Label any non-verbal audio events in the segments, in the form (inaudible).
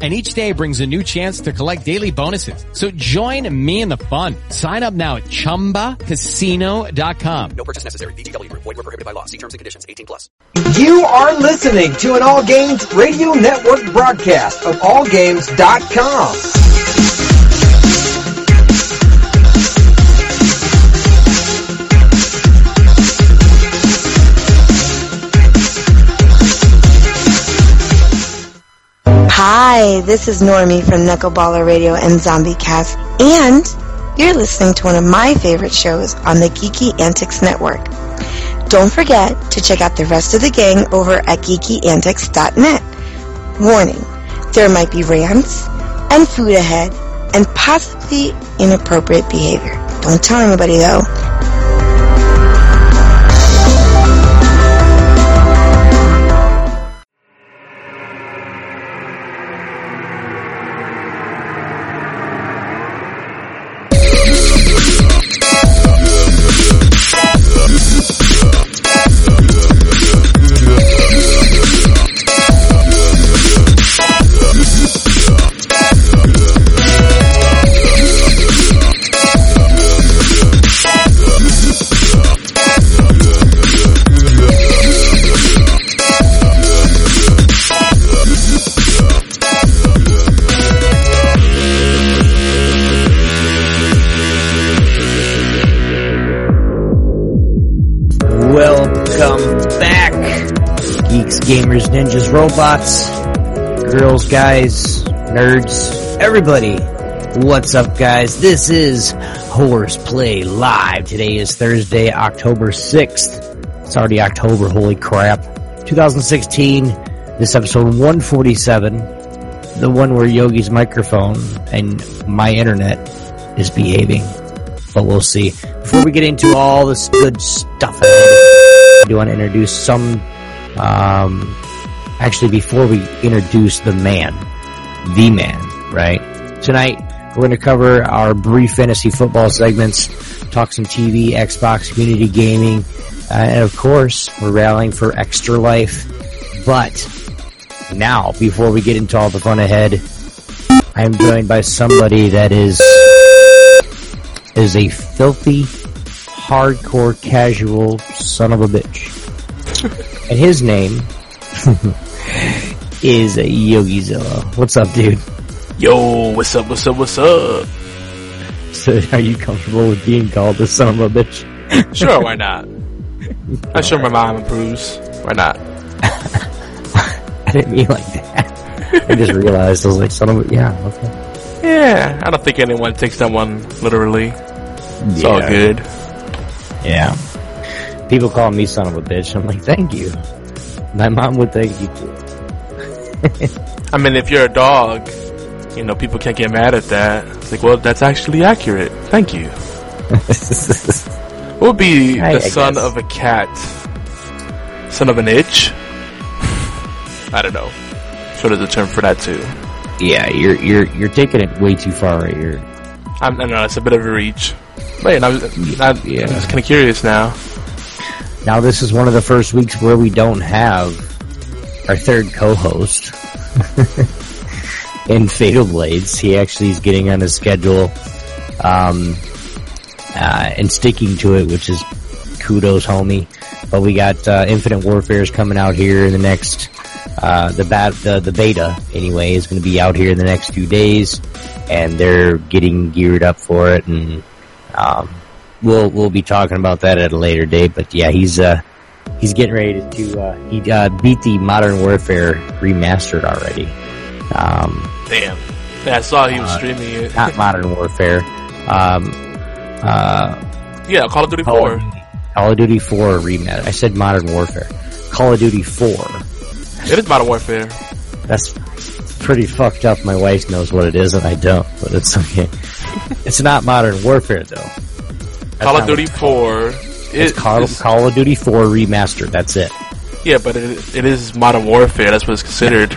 and each day brings a new chance to collect daily bonuses. So join me in the fun. Sign up now at ChumbaCasino.com. No purchase necessary. VGW Group. Void were prohibited by law. See terms and conditions. 18 plus. You are listening to an All Games Radio Network broadcast of AllGames.com. Hi, this is Normie from Knuckleballer Radio and Zombie Cast, and you're listening to one of my favorite shows on the Geeky Antics Network. Don't forget to check out the rest of the gang over at geekyantics.net. Warning, there might be rants and food ahead and possibly inappropriate behavior. Don't tell anybody though. Ninjas, robots, girls, guys, nerds, everybody. What's up, guys? This is Horseplay Live. Today is Thursday, October 6th. It's already October, holy crap. 2016, this episode 147, the one where Yogi's microphone and my internet is behaving. But we'll see. Before we get into all this good stuff, I do want to introduce some, um, actually before we introduce the man, the man, right? Tonight, we're going to cover our brief fantasy football segments, talk some TV, Xbox, community gaming, uh, and of course, we're rallying for extra life. But now, before we get into all the fun ahead, I'm joined by somebody that is is a filthy, hardcore, casual son of a bitch, and his name (laughs) is Yogizilla. What's up, dude? Yo, what's up, what's up, what's up? (laughs) So, are you comfortable with being called the son of a bitch? Sure, why (laughs) not? I'm sure my mom approves. Why not? I didn't mean like that. I just realized I was like, son of a yeah. Okay. Yeah, I don't think anyone takes that one literally. It's all good. Yeah. People call me son of a bitch. I'm like, thank you. My mom would thank you too. (laughs) I mean, if you're a dog, you know, people can't get mad at that. It's like, well, that's actually accurate. Thank you. (laughs) What would be I- the I son guess. of a cat? Son of an itch? I don't know. So there's a term for that too. Yeah, you're you're you're taking it way too far right here. I'm, I know, it's a bit of a reach. But yeah, I was, I, Yeah. I'm just kind of curious now. Now this is one of the first weeks where we don't have our third co-host (laughs) in Fatal Blades. He actually is getting on his schedule um, uh, and sticking to it, which is kudos, homie. But we got uh, Infinite Warfare is coming out here in the next. Uh, the bat, the, the beta anyway is going to be out here in the next few days, and they're getting geared up for it, and um, we'll we'll be talking about that at a later date. But yeah, he's uh he's getting ready to uh, he uh, beat the Modern Warfare remastered already. Um, Damn. Yeah, I saw he was Uh, streaming it. not Modern Warfare. Um, uh, yeah, Call of Duty Call 4. of, Call of Duty 4 remastered. I said Modern Warfare. Call of Duty 4. It is Modern Warfare. That's pretty fucked up. My wife knows what it is and I don't, but it's okay. it's not Modern Warfare though. Call of Duty what it's called. 4. It's It Call, is- Call of Duty 4 remastered. That's it. Yeah, but it, it is Modern Warfare. That's what it's considered.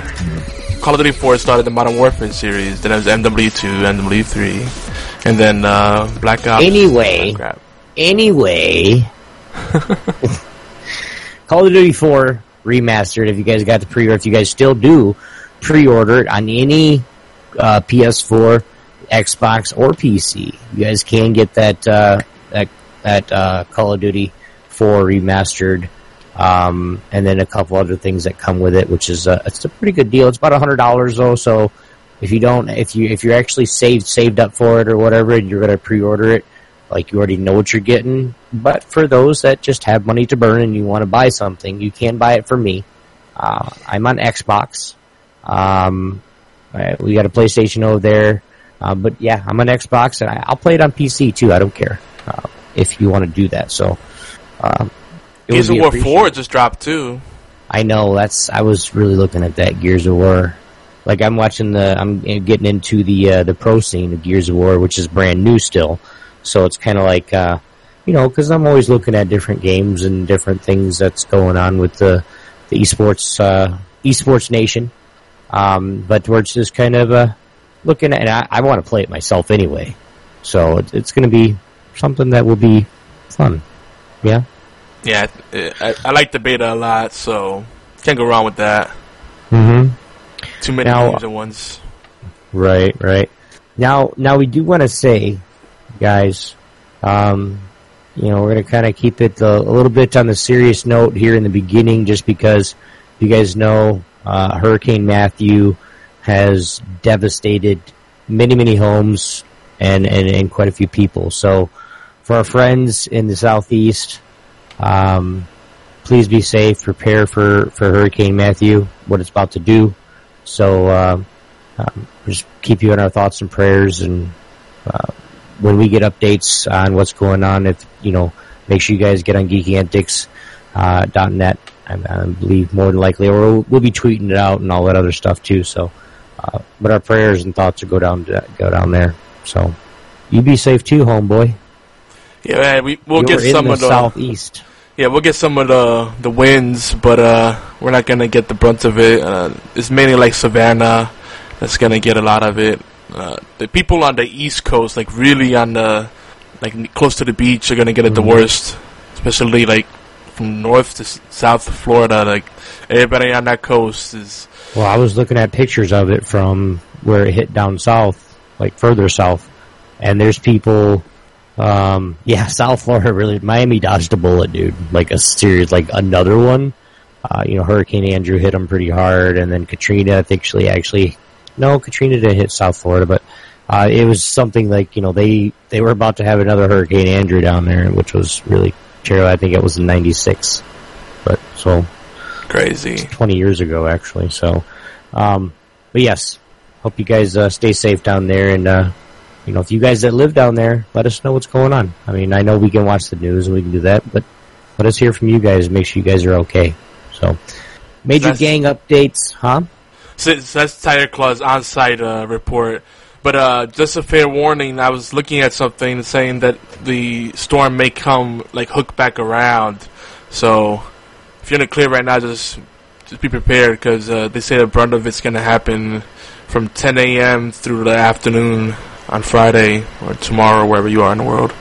Call of Duty 4 started the Modern Warfare series. Then it was MW2, MW3, and then uh, Black Ops. Anyway. Oh. Anyway, (laughs) Call of Duty 4 remastered. If you guys got the pre-order, if you guys still do pre-order it on any uh, PS4, Xbox, or PC, you guys can get that uh, that that uh, Call of Duty 4 remastered, um, and then a couple other things that come with it, which is a, it's a pretty good deal. It's about hundred dollars though, so if you don't, if you if you're actually saved saved up for it or whatever, and you're gonna pre-order it, like you already know what you're getting. But for those that just have money to burn and you want to buy something, you can buy it from me. Uh, I'm on Xbox. Um, we got a PlayStation over there. Uh, but yeah, I'm on Xbox and I, I'll play it on PC too. I don't care uh, if you want to do that. So, um, it Gears of War 4 just dropped too. I know that's. I was really looking at that Gears of War. Like I'm watching the. I'm getting into the uh, the pro scene of Gears of War, which is brand new still. So it's kind of like, uh, you know, because I'm always looking at different games and different things that's going on with the the esports uh, esports nation. Um, but we're just kind of uh, looking at. And I, I want to play it myself anyway, so it, it's going to be something that will be fun. Yeah. Yeah, I, I like the beta a lot, so can't go wrong with that. Mm-hmm. Too many Now- games at once. Right, right. Now, now we do want to say, guys, um, you know, we're going to kind of keep it uh, a little bit on the serious note here in the beginning, just because you guys know uh, Hurricane Matthew has devastated many, many homes and, and, and quite a few people. So, for our friends in the southeast, um, please be safe. Prepare for, for Hurricane Matthew, what it's about to do. So, um, um, just keep you in our thoughts and prayers. And uh, when we get updates on what's going on, if you know, make sure you guys get on geekyantics uh. I, I believe more than likely, or we'll, we'll be tweeting it out and all that other stuff too. So, uh, but our prayers and thoughts will go down to, go down there. So, you be safe too, homeboy. Yeah, man, we we'll You're get some of the southeast. yeah we'll get some of the the wins, but uh, we're not gonna get the brunt of it. Uh, it's mainly like Savannah that's gonna get a lot of it. Uh, the people on the East Coast, like really on the like close to the beach, are gonna get it the worst. Especially like from north to s- south of Florida, like everybody on that coast is Well, I was looking at pictures of it from where it hit down south, like further south, and there's people. Um, yeah, South Florida really. Miami dodged a bullet, dude. Like a serious, like another one. Uh, you know, Hurricane Andrew hit them pretty hard, and then Katrina. I think actually, actually, no, Katrina didn't hit South Florida, but uh, it was something like you know they they were about to have another Hurricane Andrew down there, which was really terrible. I think it was in '96, but so crazy. 20 years ago, actually. So, um, but yes, hope you guys uh, stay safe down there. And, uh, you know, if you guys that live down there, let us know what's going on. I mean, I know we can watch the news and we can do that, but let us hear from you guys. Make sure you guys are okay. So, major That's- gang updates, huh? So that's Tire Claw's on-site uh, report. But uh, just a fair warning, I was looking at something saying that the storm may come like hook back around. So if you're in the clear right now, just just be prepared because uh, they say the brunt of it's going to happen from 10 a.m. through the afternoon on Friday or tomorrow, wherever you are in the world.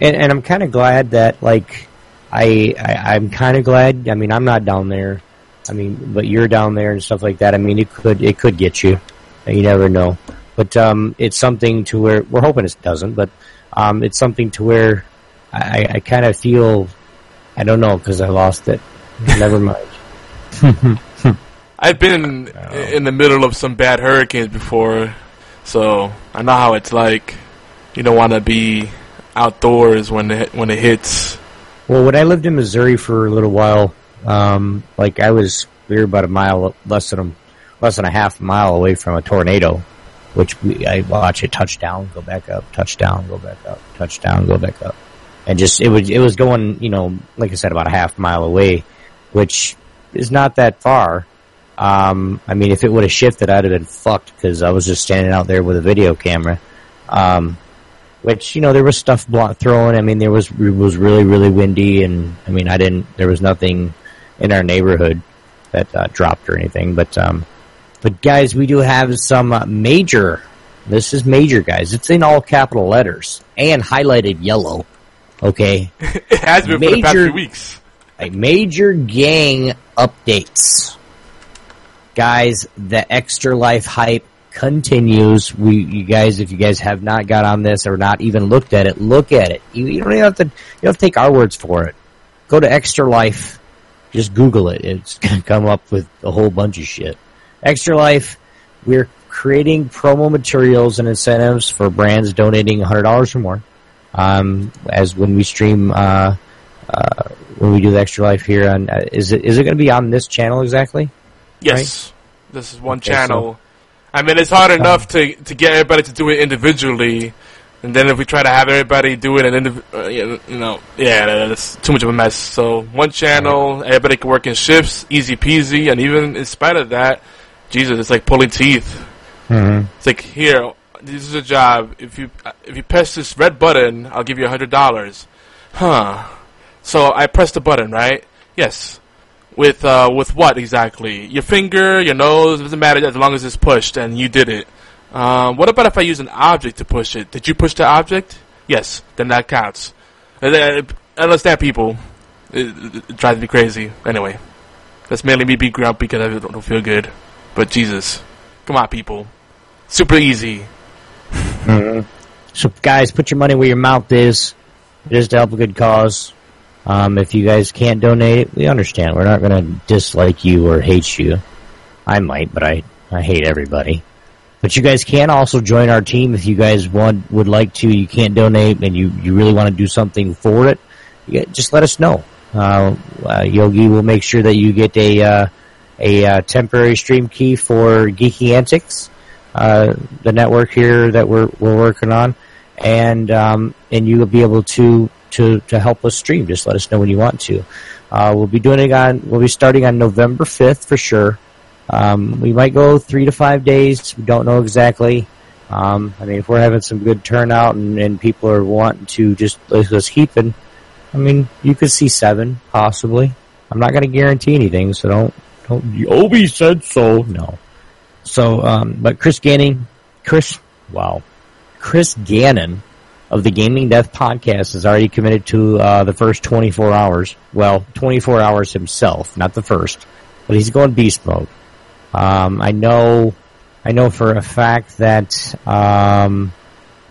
And, and I'm kind of glad that, like, I, I I'm kind of glad. I mean, I'm not down there. I mean, but you're down there and stuff like that. I mean, it could it could get you. You never know. But um, it's something to where we're hoping it doesn't. But um, it's something to where I, I kind of feel. I don't know because I lost it. never mind. (laughs) I've been in, in the middle of some bad hurricanes before, so I know how it's like. You don't want to be outdoors when it when it hits. Well, when I lived in Missouri for a little while, um, like I was, we were about a mile less than a less than a half mile away from a tornado, which we, I watch it touch down, go back up, touch down, go back up, touch down, go back up, and just it was it was going, you know, like I said, about a half mile away, which is not that far. Um, I mean, if it would have shifted, I'd have been fucked because I was just standing out there with a video camera. Um, which you know there was stuff thrown. I mean, there was it was really really windy, and I mean I didn't. There was nothing in our neighborhood that uh, dropped or anything. But um, but guys, we do have some uh, major. This is major, guys. It's in all capital letters and highlighted yellow. Okay, (laughs) It has been for the past few weeks. a major gang updates. Guys, the extra life hype continues. We, you guys, if you guys have not got on this or not even looked at it, look at it. You, you don't even have to, you don't have to take our words for it. Go to extra life. Just Google it. It's (laughs) to come up with a whole bunch of shit. Extra life. We're creating promo materials and incentives for brands donating $100 or more. Um, as when we stream, uh, uh, when we do the extra life here on, uh, is it, is it going to be on this channel exactly? Yes, this is one Okay, channel. I mean, it's hard enough to to get everybody to do it individually, and then if we try to have everybody do it, and indiv- uh, you you know, yeah, that's too much of a mess. So one channel, everybody can work in shifts, easy peasy, and even in spite of that, Jesus, it's like pulling teeth. Mm-hmm. It's like here, this is a job. If you if you press this red button, I'll give you a hundred dollars. Huh. So I press the button, right? Yes. With uh with what exactly? Your finger, your nose, it doesn't matter as long as it's pushed and you did it. Um, what about if I use an object to push it? Did you push the object? Yes, then that counts. And then, I understand people. It, it, it drives me crazy. Anyway, that's mainly me being grumpy because I don't, feel good. But Jesus, come on, people. Super easy. (laughs) So, guys, put your money where your mouth is. It is to help a good cause. Um, if you guys can't donate we understand. We're not going to dislike you or hate you. I might, but I, I hate everybody. But you guys can also join our team if you guys want would like to. You can't donate and you, you really want to do something for it. Just let us know. Uh, uh, Yogi will make sure that you get a uh, a uh, temporary stream key for Geeky Antics, uh, the network here that we're we're working on, and um, and you will be able to to to help us stream. Just let us know when you want to. Uh, we'll be doing it on. We'll be starting on November fifth for sure. Um, we might go three to five days. We don't know exactly. Um, I mean, if we're having some good turnout and, and people are wanting to just let us keep it, I mean, you could see seven possibly. I'm not going to guarantee anything, so don't don't. Obi said so. No. So, um, but Chris Gannon, Chris, wow, Chris Gannon of the Gaming Death podcast is already committed to uh, the first 24 hours. Well, 24 hours himself, not the first, but he's going beast mode. Um, I know, I know for a fact that, um,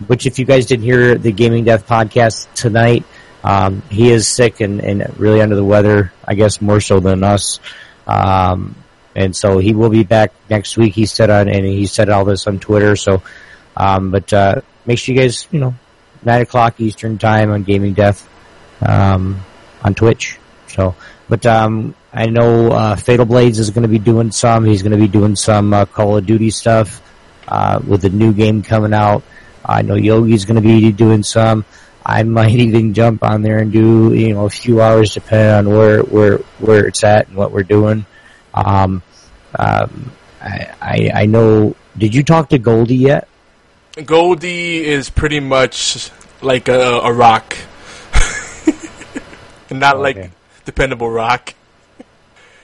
which if you guys didn't hear the Gaming Death podcast tonight, um, he is sick and, and really under the weather, I guess more so than us. Um, and so he will be back next week. He said on, and he said all this on Twitter. So, um, but, uh, make sure you guys, you know, nine o'clock Eastern time on Gaming Death, um, on Twitch. So, but, um, I know, uh, Fatal Blades is going to be doing some. He's going to be doing some, uh, Call of Duty stuff, uh, with the new game coming out. I know Yogi's going to be doing some. I (laughs) might even jump on there and do, you know, a few hours depending on where, where, where it's at and what we're doing. Um, um, I, I, I know, did you talk to Goldie yet? Goldie is pretty much like a, a rock. (laughs) Not Okay. like dependable rock.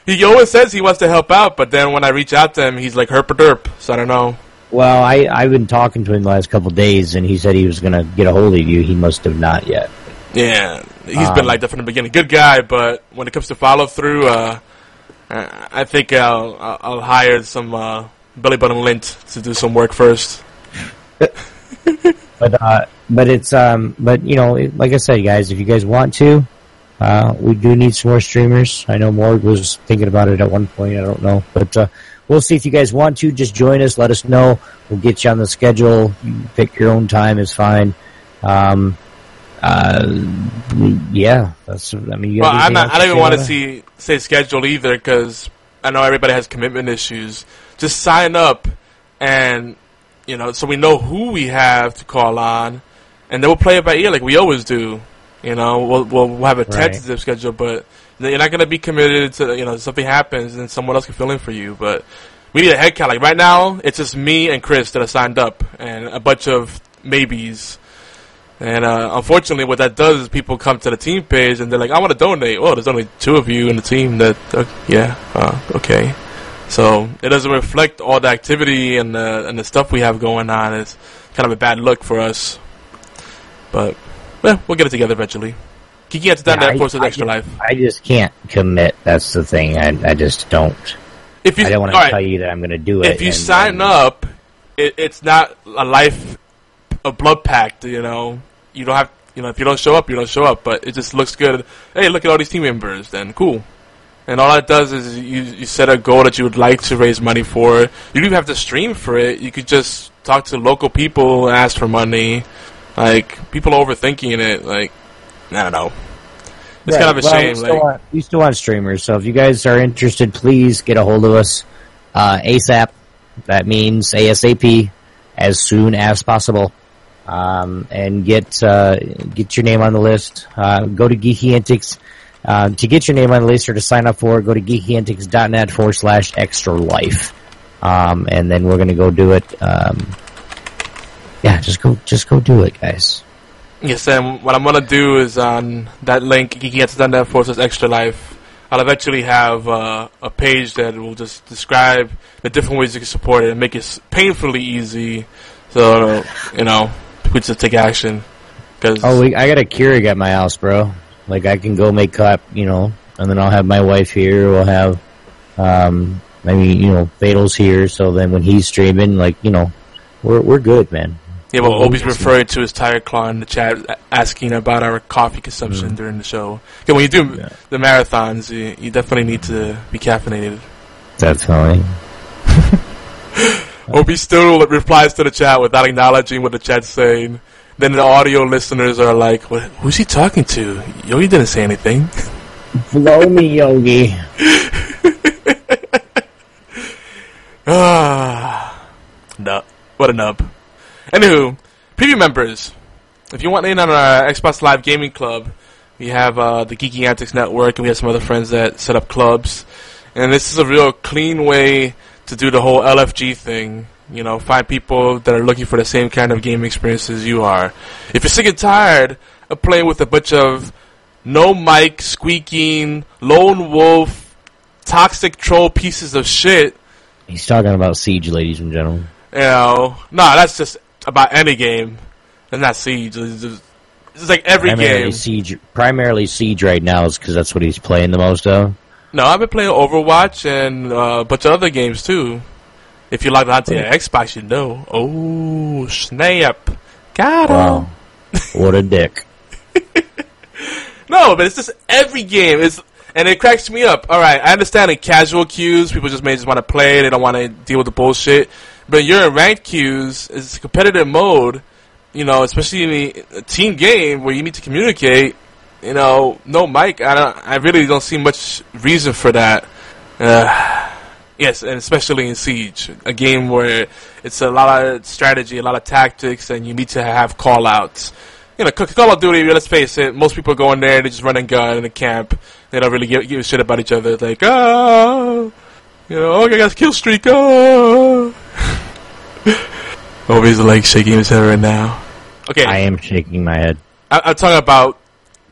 He always says he wants to help out, but then when I reach out to him, he's like herp derp. So I don't know. Well, I, I've been talking to him the last couple of days and he said he was going to get a hold of you. He must have not yet. Yeah, he's Um, been like that from the beginning. Good guy, but when it comes to follow through, uh, I think I'll, I'll I'll hire some uh, belly button lint to do some work first. (laughs) But, uh, but it's, um, but you know, it- like I said, guys, if you guys want to, uh, we do need some more streamers. I know Morg was thinking about it at one point. I don't know, but, uh, we'll see if you guys want to. Just join us. Let us know. We'll get you on the schedule. You pick your own time is fine. Um, uh, yeah, that's, I mean, you Well, I'm not, I don't even want to see say schedule either because I know everybody has commitment issues. Just sign up, and you know, so we know who we have to call on, and then we'll play it by ear like we always do. You know, we'll we'll, we'll have a Right. tentative schedule, but you're not going to be committed to you know something happens and someone else can fill in for you. But we need a head count. Like right now, it's just me and Chris that are signed up, and a bunch of maybes. And uh, unfortunately, what that does is people come to the team page and they're like, "I want to donate." Oh, there's only two of you in the team. That uh, yeah, uh, okay. So it doesn't reflect all the activity and the and the stuff we have going on. It's kind of a bad look for us. But well, we'll get it together eventually. Kiki has done Yeah, that I- I extra just- life. I just can't commit. That's the thing. I, I just don't. If you, I don't want to right, tell you that I'm going to do it. if you and- sign and- up, it, it's not a life, a blood pact. You know, you don't have. You know, if you don't show up, you don't show up. But it just looks good. Hey, look at all these team members. Then cool. And all that does is you, you set a goal that you would like to raise money for. You don't even have to stream for it. You could just talk to local people and ask for money. Like people are overthinking it. Like I don't know. It's Right, kind of a well, shame. We still, like, want, we still want streamers, so if you guys are interested, please get a hold of us uh, ASAP. That means ASAP, as soon as possible, um, and get uh, get your name on the list. Uh, go to Geeky Antics uh, to get your name on the list or to sign up for it. Go to geekyantics.net forward slash extra life, um, and then we're going to go do it. Um, yeah, just go, just go do it, guys. Yes, and what I'm gonna do is on that link, geekyants.net forward slash extra life. I'll eventually have uh, a page that will just describe the different ways you can support it and make it painfully easy. So you know, we just take action. Cause Oh, we, I got a Keurig at my house, bro. Like I can go make cup, you know, and then I'll have my wife here. We'll have, um, maybe you know, Fatal's here. So then when he's streaming, like you know, we're we're good, man. yeah, well, Obi's referring to his tire claw in the chat, asking about our coffee consumption during the show. 'Cause when you do the marathons, you, you definitely need to be caffeinated. Definitely. (laughs) Obi still replies to the chat without acknowledging what the chat's saying. Then the audio listeners are like, what, "Who's he talking to? Yogi didn't say anything." Blow me, Yogi. (laughs) Ah, nub. What a nub. Anywho, preview members. If you want in on our Xbox Live Gaming Club, we have uh, the Geeky Antics Network, and we have some other friends that set up clubs. And this is a real clean way to do the whole LFG thing. You know, find people that are looking for the same kind of game experience as you are. If you're sick and tired of playing with a bunch of no mic, squeaking, lone wolf, toxic troll pieces of shit, He's talking about Siege, ladies and gentlemen. you know, no, that's just about any game. It's not Siege. It's, just, it's like every primarily game. Siege, primarily Siege right now is because that's what he's playing the most of. No, I've been playing Overwatch and uh, a bunch of other games too. If you log on to your Xbox, you know. Oh, snap. Got him. Wow, what a dick. (laughs) No, but it's just every game. It's and it cracks me up. All right, I understand in casual queues, people just may just want to play. They don't want to deal with the bullshit. But you're in ranked queues. It's competitive mode. You know, especially in a team game where you need to communicate. You know, no mic. I don't. I really don't see much reason for that. Uh, yes, and especially in Siege, a game where it's a lot of strategy, a lot of tactics, and you need to have call outs you know, Call of Duty, let's face it, most people go in there, they just run and gun in a camp. They don't really give, give a shit about each other. It's like, ah, you know, oh, I got a kill streak, (laughs) oh. Obi's like shaking his head right now. Okay, I am shaking my head. I, I'm talking about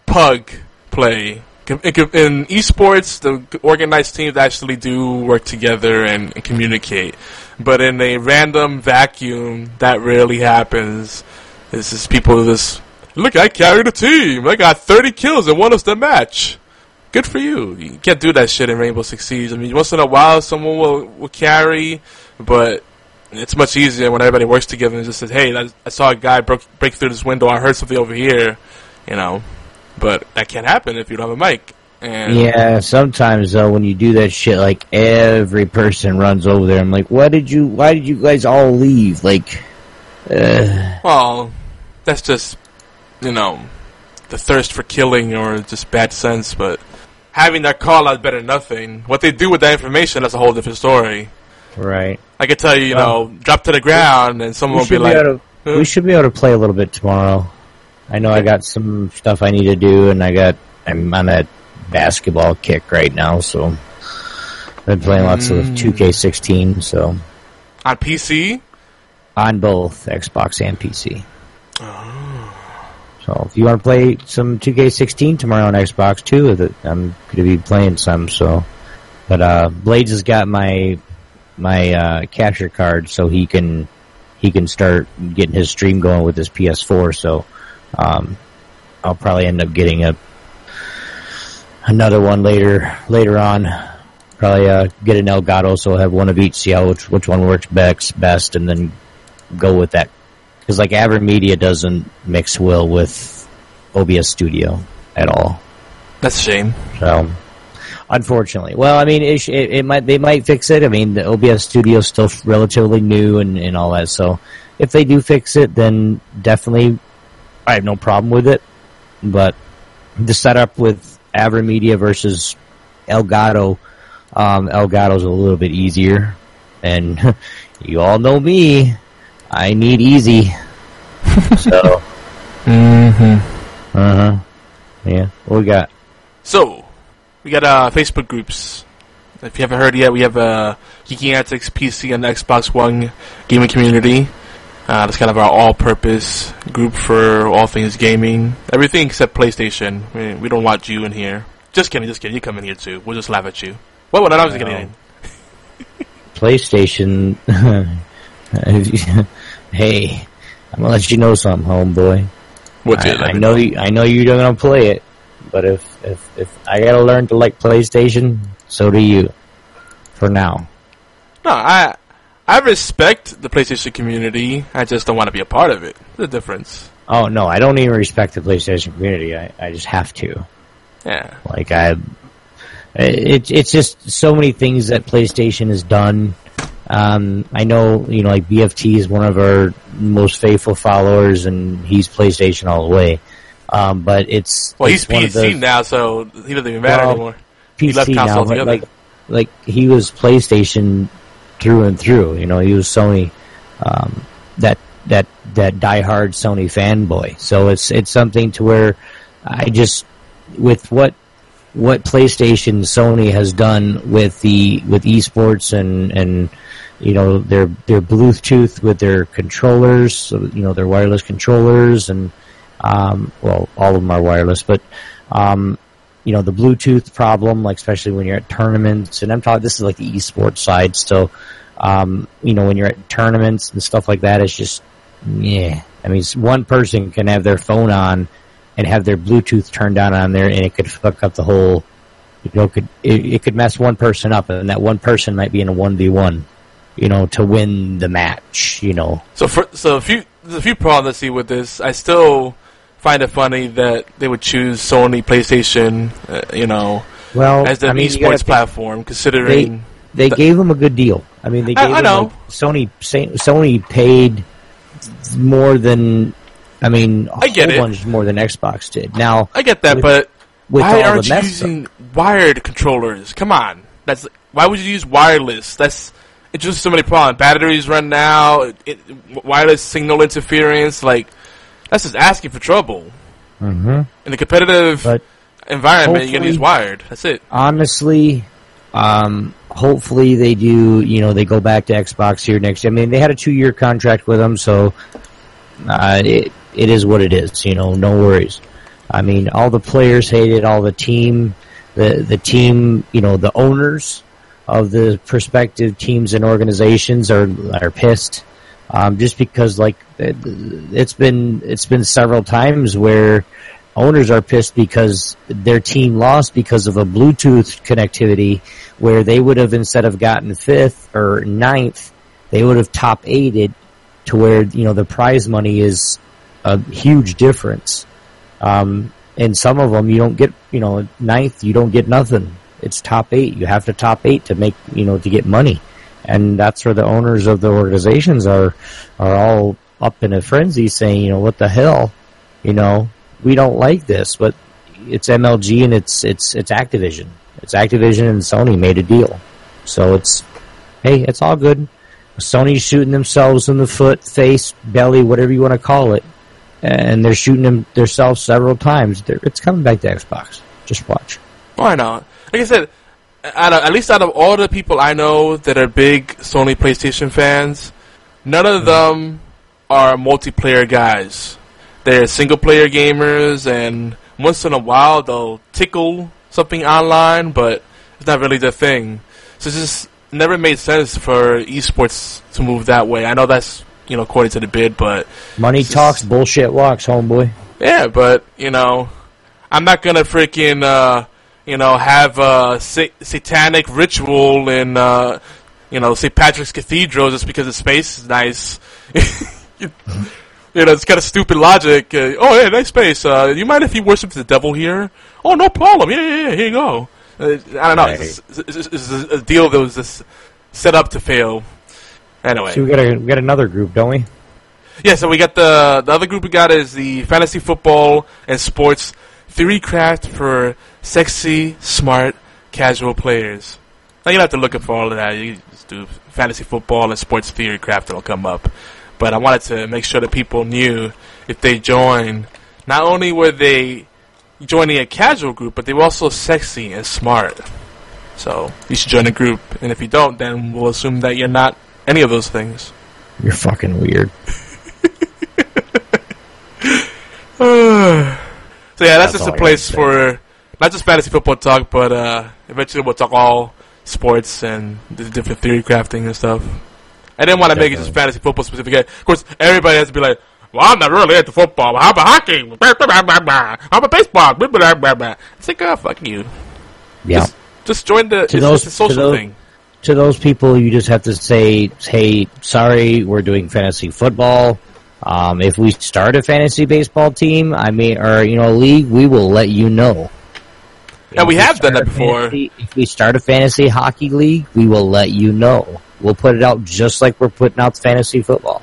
pug play. In, esports, the organized teams actually do work together and, and communicate. But in a random vacuum, that rarely happens. It's just people just, look, I carried a team. I got 30 kills and won us the match. Good for you. You can't do that shit in Rainbow Six Siege. I mean, once in a while, someone will, will carry, but it's much easier when everybody works together and just says, "Hey, I, I saw a guy broke, break through this window. I heard something over here," you know. But that can't happen if you don't have a mic. And Yeah, sometimes though, when you do that shit, like every person runs over there. I'm like, why did you? Why did you guys all leave? Like, uh, well, that's just you know the thirst for killing or just bad sense. But having that call out better than nothing. What they do with that information, that's a whole different story. right? I could tell you, you know, drop to the ground, and someone will be like, to, we should be able to play a little bit tomorrow. I know I got some stuff I need to do, and I got I'm on that basketball kick right now, so I've been playing lots of Mm. 2K16. So on PC. on both Xbox and PC. So if you want to play some 2K16 tomorrow on Xbox too, I'm going to be playing some. So, but uh, Blades has got my my uh, capture card, so he can he can start getting his stream going with his PS4. So, um, I'll probably end up getting a another one later later on. Probably uh, get an Elgato, so I'll have one of each. See how which which one works best, best, and then go with that. Because like AverMedia doesn't mix well with OBS Studio at all. That's a shame. So, unfortunately, well, I mean, it, it, it might they might fix it. I mean, the OBS Studio is still relatively new and, and all that. So, if they do fix it, then definitely, I have no problem with it. But the setup with AverMedia versus Elgato, um, Elgato's a little bit easier, and (laughs) you all know me. I need easy. (laughs) so, Mm-hmm. uh huh. Yeah, what we got? So, we got uh, Facebook groups. If you haven't heard yet, we have a Geeky Antics PC and Xbox One gaming community. Uh, that's kind of our all-purpose group for all things gaming. Everything except PlayStation. We, we don't want you in here. Just kidding, just kidding. You come in here too. We'll just laugh at you. What? What? I was Well. (laughs) PlayStation. (laughs) hey, I'm gonna let you know something, homeboy. What's I, it? I know you. I know you're gonna play it, but if if if I gotta learn to like PlayStation, so do you. For now, No, I I respect the PlayStation community. I just don't want to be a part of it. The difference. oh no, I don't even respect the PlayStation community. I I just have to. Yeah. Like I, it, it's just so many things that PlayStation has done. Um, I know, you know, like BFT is one of our most faithful followers, and he's PlayStation all the way. Um, but it's Well, it's he's PC those- now, so he doesn't even matter Well, anymore. He left PC console now, like like he was PlayStation through and through. You know, he was Sony, um, that that that diehard Sony fanboy. So it's it's something to where I just with what what PlayStation Sony has done with the with esports and and you know their their Bluetooth with their controllers, you know their wireless controllers and um, well all of them are wireless, but um, you know the Bluetooth problem, like especially when you're at tournaments, and I'm talking this is like the esports side. So, um, you know when you're at tournaments and stuff like that, it's just yeah. I mean, one person can have their phone on and have their Bluetooth turned on on there, and it could fuck up the whole. You know, could it, it could mess one person up, and that one person might be in a one v one. You know, to win the match. You know, So for so a few a few problems I see with this. I still find it funny that they would choose Sony PlayStation, uh, you know, well, as the I mean, esports platform. Considering They The- gave them a good deal. I mean, they I- gave I him know. like, Sony. Sony paid more than I mean, a I get it. bunch more than Xbox did. Now, I get that, with- but with why aren't you using wired controllers? Come on, that's why would you use wireless? That's it's just so many problems. Batteries run out. It, wireless signal interference, like that's just asking for trouble. hmm In a competitive but environment, you're gonna use wired. That's it. honestly, um, hopefully they do. You know, they go back to Xbox here next. year. I mean, they had a two-year contract with them, so uh, it it is what it is. You know, no worries. I mean, all the players hate it. All the team, the the team, you know, the owners of the prospective teams and organizations are are pissed. Um, just because, like, it, it's been it's been several times where owners are pissed because their team lost because of a Bluetooth connectivity where they would have instead of gotten fifth or ninth, they would have top eighted to where you know the prize money is a huge difference. Um, and some of them you don't get, you know, ninth you don't get nothing. It's top eight. You have to top eight to make, you know, to get money. And that's where the owners of the organizations are, are all up in a frenzy saying, you know, what the hell? You know, we don't like this, but it's MLG and it's, it's, it's Activision. It's Activision and Sony made a deal. So it's, hey, it's all good. Sony's shooting themselves in the foot, face, belly, whatever you want to call it, and they're shooting them themselves several times. They're, it's coming back to Xbox. Just watch. Why not? Like I said, out of, at least out of all the people I know that are big Sony PlayStation fans, none of them are multiplayer guys. they're single player gamers, and once in a while they'll tickle something online, but it's not really their thing. So it's just never made sense for esports to move that way. I know that's you know according to the bid, but Money just- talks, bullshit walks, homeboy. yeah, but you know, I'm not gonna freaking uh, you know have a sa- satanic ritual in uh, you know St. Patrick's Cathedral just because the space is nice. you, (laughs) you know, it's kind of stupid logic. Uh, oh, yeah, nice space. Uh, you mind if you worship the devil here? Oh, no problem. Yeah, yeah, yeah. Here you go. Uh, I don't know. It's, it's, it's, it's a deal that was just set up to fail. Anyway. So we got a, we got another group, don't we? Yeah, so we got the the other group we got is the fantasy football and sports theory craft for sexy, smart, casual players. Now you don't have to look up for all of that. You just do fantasy football and sports theory craft, that'll come up. But I wanted to make sure that people knew if they join, not only were they joining a casual group, but they were also sexy and smart. So you should join the group, and if you don't, then we'll assume that you're not any of those things. You're fucking weird. (laughs) (sighs) So yeah, that's, That's just a place for not just fantasy football talk, but uh, eventually we'll talk all sports and the different theory crafting and stuff. I didn't want to make it just fantasy football specific. Of course, everybody has to be like, "Well, I'm not really into football. How about hockey? How about baseball? Blah, blah, blah, blah." It's like, oh, fuck you. Yeah. Just, just join the. To it's, those- a social to those- thing. to those people, you just have to say, "Hey, sorry, we're doing fantasy football. Um, if we start a fantasy baseball team, I mean, or you know, a league, we will let you know." Yeah, If we have done that before. fantasy- if we start a fantasy hockey league, we will let you know. We'll put it out just like we're putting out fantasy football.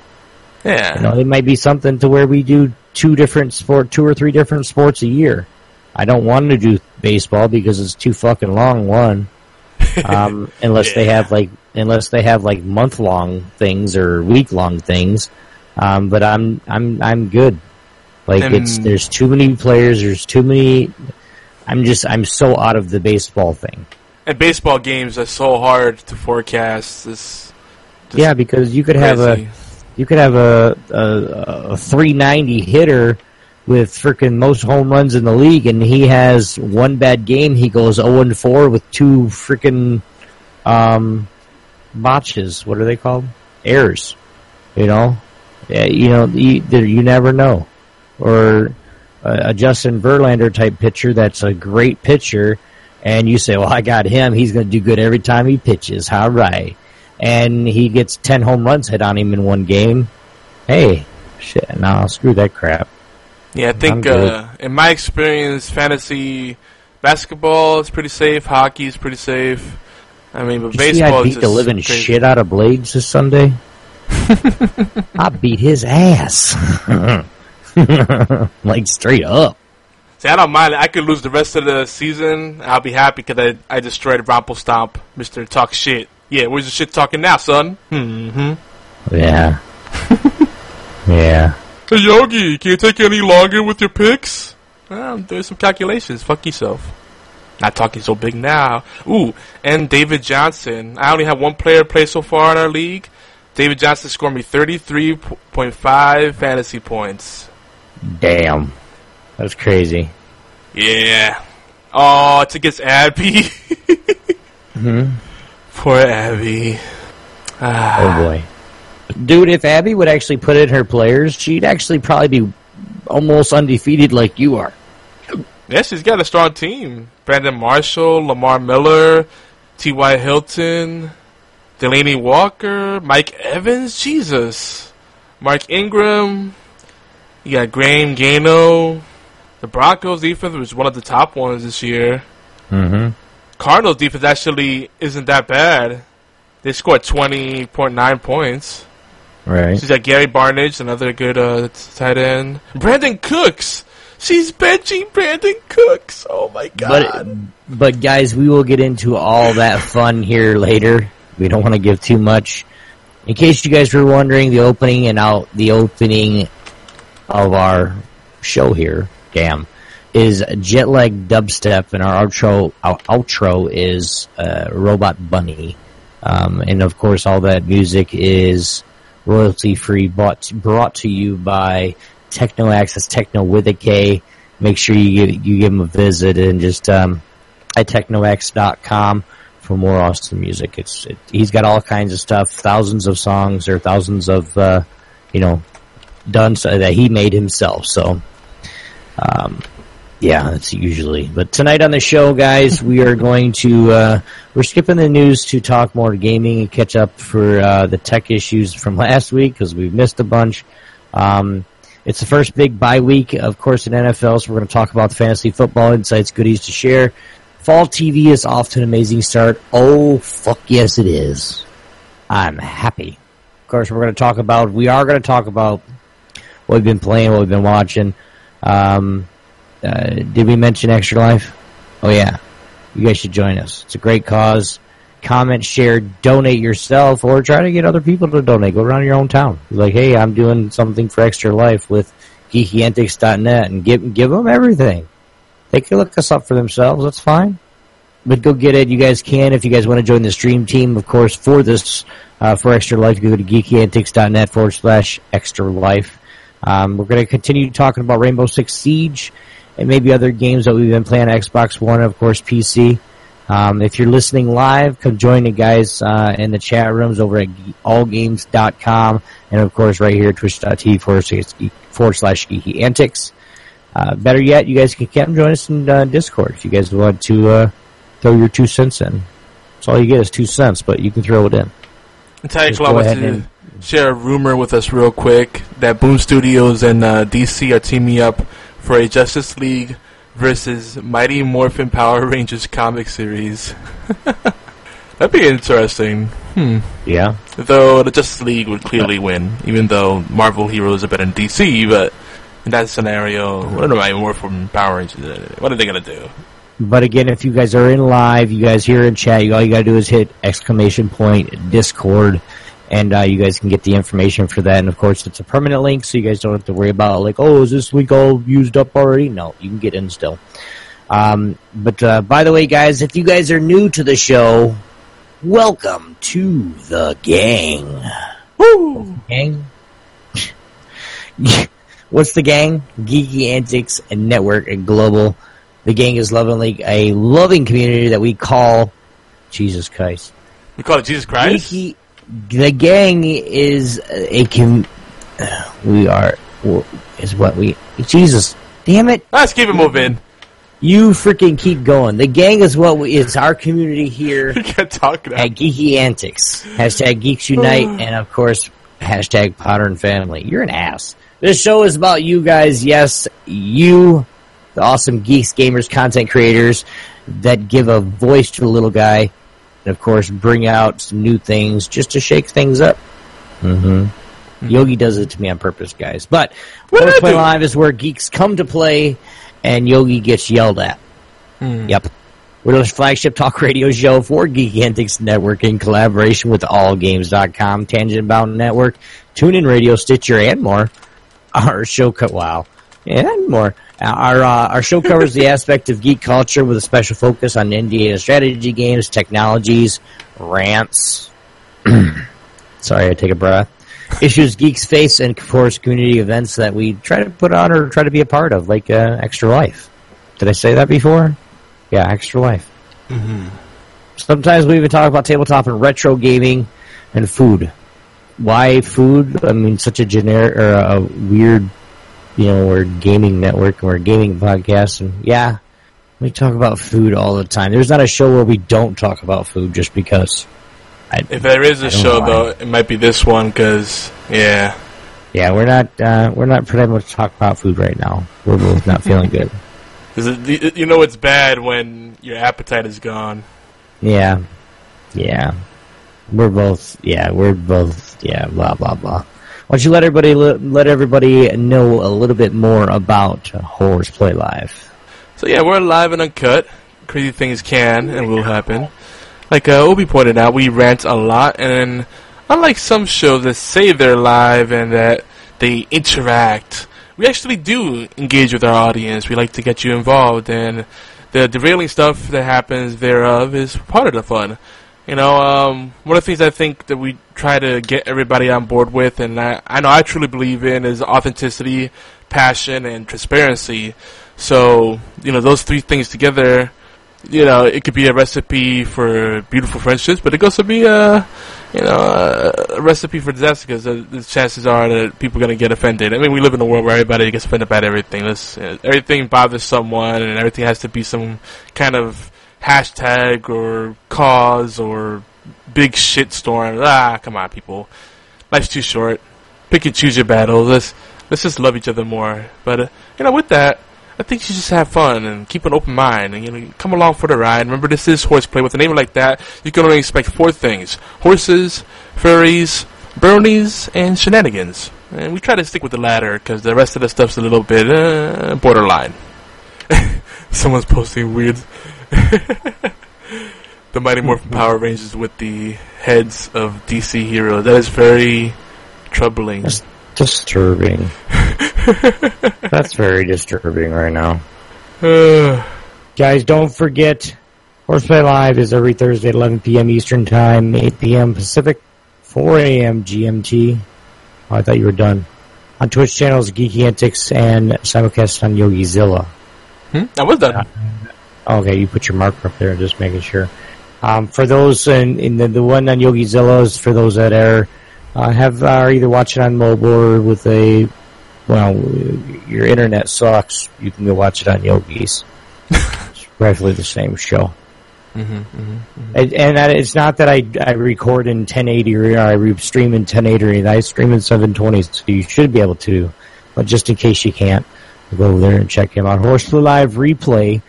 Yeah. You know, it might be something to where we do two different sport, two or three different sports a year. I don't want to do baseball because it's too fucking long. One, (laughs) um, unless they have like unless they have like month long things or week long things. Um, but I'm I'm I'm good. Like it's there's too many players. There's too many. I'm just I'm so out of the baseball thing. And baseball games are so hard to forecast. This, yeah, because you could have a. You could have a a, a 390 hitter with freaking most home runs in the league, and he has one bad game. He goes 0 and 4 with two freaking um, botches. What are they called? Errors. You know, yeah, you know, you, you never know. Or a, Justin Verlander type pitcher that's a great pitcher, and you say, "Well, I got him. He's going to do good every time he pitches." How right? and he gets 10 home runs hit on him in one game. Hey, shit, nah, screw that crap. Yeah, I think uh, in my experience, fantasy basketball is pretty safe. Hockey is pretty safe. I mean, but Did you see I baseball is beat the living crazy. shit out of Blades this Sunday? (laughs) I beat his ass. (laughs) (laughs) like straight up. See, I don't mind. I could lose the rest of the season. I'll be happy because I, I destroyed Rumpelstomp, Mister Talk Shit. Yeah, where's the shit talking now, son? Hmm. Yeah. (laughs) yeah. Hey Yogi, can you take any longer with your picks? Well, I'm doing some calculations. Fuck yourself. Not talking so big now. Ooh, and David Johnson. I only have one player play so far in our league. David Johnson scored me 33.5 fantasy points. Damn. That's crazy. Yeah. Oh, it's against Abby. (laughs) hmm Poor Abby. Ah. Oh boy. Dude, if Abby would actually put in her players, she'd actually probably be almost undefeated like you are. Yeah, she's got a strong team. Brandon Marshall, Lamar Miller, T.Y. Hilton, Delanie Walker, Mike Evans, Jesus. Mark Ingram, you got Graham Gano. The Broncos defense was one of the top ones this year. Mm-hmm. Cardinals defense actually isn't that bad. They scored 20.9 points. Right. She's got Gary Barnidge, another good uh, tight end. Brandin Cooks. She's benching Brandin Cooks. Oh my god. But but guys, we will get into all that (laughs) fun here later. We don't want to give too much. In case you guys were wondering, the opening and out the opening of our show here, damn, is jet lag dubstep, and our outro our outro is uh, Robot Bunny, um, and of course all that music is royalty free, brought brought to you by TeknoAXE, Techno with a K. Make sure you give, you give him a visit and just um, at teknoaxe.com for more awesome music. It's it, he's got all kinds of stuff, thousands of songs or thousands of uh, you know done so that he made himself. So, um, yeah, that's usually. But tonight on the show, guys, we are going to uh, we're skipping the news to talk more gaming and catch up for uh, the tech issues from (laughs) last week because we've missed a bunch. Um, it's the first big bye week, of course, in NFL, so we're going to talk about the fantasy football insights, goodies to share. Fall TV is off to an amazing start. Oh, fuck yes, it is. I'm happy. Of course, we're going to talk about, we are going to talk about what we've been playing, what we've been watching. Um, uh, did we mention Extra Life? Oh, yeah. You guys should join us. It's a great cause. Comment, share, donate yourself, or try to get other people to donate. Go around your own town. Be like, hey, I'm doing something for Extra Life with geekyantics.net and give, give them everything. They can look us up for themselves. That's fine. But go get it. You guys can. If you guys want to join the stream team, of course, for this, uh, for Extra Life, go to geekyantics.net forward slash extra life. Um, we're going to continue talking about Rainbow Six Siege and maybe other games that we've been playing on Xbox One of course, PC. Um, if you're listening live, come join the guys uh, in the chat rooms over at allgames.com and, of course, right here, twitch.tv forward slash geeky antics. Uh, better yet, you guys can come join us in uh, Discord if you guys want to uh, throw your two cents in. That's all you get is two cents, but you can throw it in. Entire Just Club go ahead to and- share a rumor with us real quick that Boom Studios and uh, DC are teaming up for a Justice League versus Mighty Morphin Power (laughs) Rangers comic series. (laughs) That'd be interesting. Hmm. Yeah. Though the Justice League would clearly win, even though Marvel heroes are better than DC, but in that scenario, what are Mighty Morphin Power Rangers? What are they gonna do? But again, if you guys are in live, you guys here in chat, you, all you gotta do is hit exclamation point Discord, and uh, you guys can get the information for that. And of course, it's a permanent link, so you guys don't have to worry about like, oh, is this link all used up already? No, you can get in still. Um, but uh, by the way, guys, if you guys are new to the show, welcome to the gang. Woo! Gang. (laughs) What's the gang? Geeky Antics and Network and Global. The gang is lovingly a loving community that we call Jesus Christ. We call it Jesus Christ. Geeky, the gang is a com- we are is what we Jesus. Damn it! Let's keep it moving. You freaking keep going. The gang is what we, is our community here (laughs) You can't talk now. at Geeky Antics. Hashtag Geeks Unite, (sighs) and of course, hashtag Potter and Family. You're an ass. This show is about you guys. Yes, you, the awesome geeks, gamers, content creators that give a voice to the little guy, and of course, bring out some new things just to shake things up. Mm-hmm. Yogi does it to me on purpose, guys. But What did I Horse Play? Live is where geeks come to play, and Yogi gets yelled at. Yep. We're the flagship talk radio show for Geek Antics Network in collaboration with AllGames.com, Tangent Bound Network, TuneIn Radio, Stitcher, and more. Our show cut wow, and more. Our uh, our show covers the (laughs) aspect of geek culture with a special focus on Indie and strategy games, technologies, rants. (clears throat) Sorry, I take a breath. Issues geeks face and of course community events that we try to put on or try to be a part of, like uh, Extra Life. Did I say that before? Yeah, Extra Life. Sometimes we even talk about tabletop and retro gaming and food. Why food? I mean, such a generic or a weird, you know, we're a gaming network and we're a gaming podcast, and yeah, we talk about food all the time. There's not a show where we don't talk about food just because. I, If there is a show, though, it might be this one because, yeah, yeah, we're not uh, we're not pretty much talking about food right now. We're both not feeling good. it, you know it's bad when your appetite is gone. Yeah, yeah, we're both. Yeah, we're both. Yeah, blah blah blah. Why don't you let everybody let everybody know a little bit more about Horseplay Live? So yeah, we're live and uncut. Crazy things can and will happen. Like uh, Obi pointed out, we rant a lot, and unlike some shows that say they're live and that they interact, we actually do engage with our audience. We like to get you involved, and the derailing stuff that happens thereof is part of the fun. You know, um, one of the things I think that we try to get everybody on board with, and I, I know I truly believe in, is authenticity, passion and transparency. So you know those three things together, you know it could be a recipe for beautiful friendships, but it could also be a you know a recipe for disaster because the, the chances are that people are going to get offended. I mean, we live in a world where everybody gets offended about everything. Let's, uh, everything bothers someone, and everything has to be some kind of hashtag or cause or big shit storm. Ah, come on, people. Life's too short. Pick and choose your battles. Let's let's just love each other more. But uh, you know, with that, I think you just have fun and keep an open mind and you know come along for the ride. Remember, this is horseplay. With a name like that, you can only expect four things: horses, furries, bronies, and shenanigans. And we try to stick with the latter because the rest of the stuff's a little bit uh, borderline. (laughs) Someone's posting weird. (laughs) the Mighty Morphin Power Rangers with the heads of DC heroes. That is very troubling. That's disturbing. (laughs) That's very disturbing right now. Uh, (sighs) Guys, don't forget, Horseplay Live is every Thursday at 11 p.m. Eastern Time, 8 p.m. Pacific, 4 a.m. GMT. Oh, I thought you were done. On Twitch channels, Geeky Antics and simulcast on YogiZilla. hmm? I was done. Okay, you put your marker up there, just making sure. Um, for those in, in the, the one on YogiZilla is for those that are uh, have are either watching on mobile or with a well, your internet sucks. You can go watch it on Yogi's. (laughs) it's roughly the same show. And, and that, it's not that I, I record in 1080 or I stream in 1080. I stream in 720, so you should be able to. But just in case you can't, go over there and check him out. Horseplay Live Replay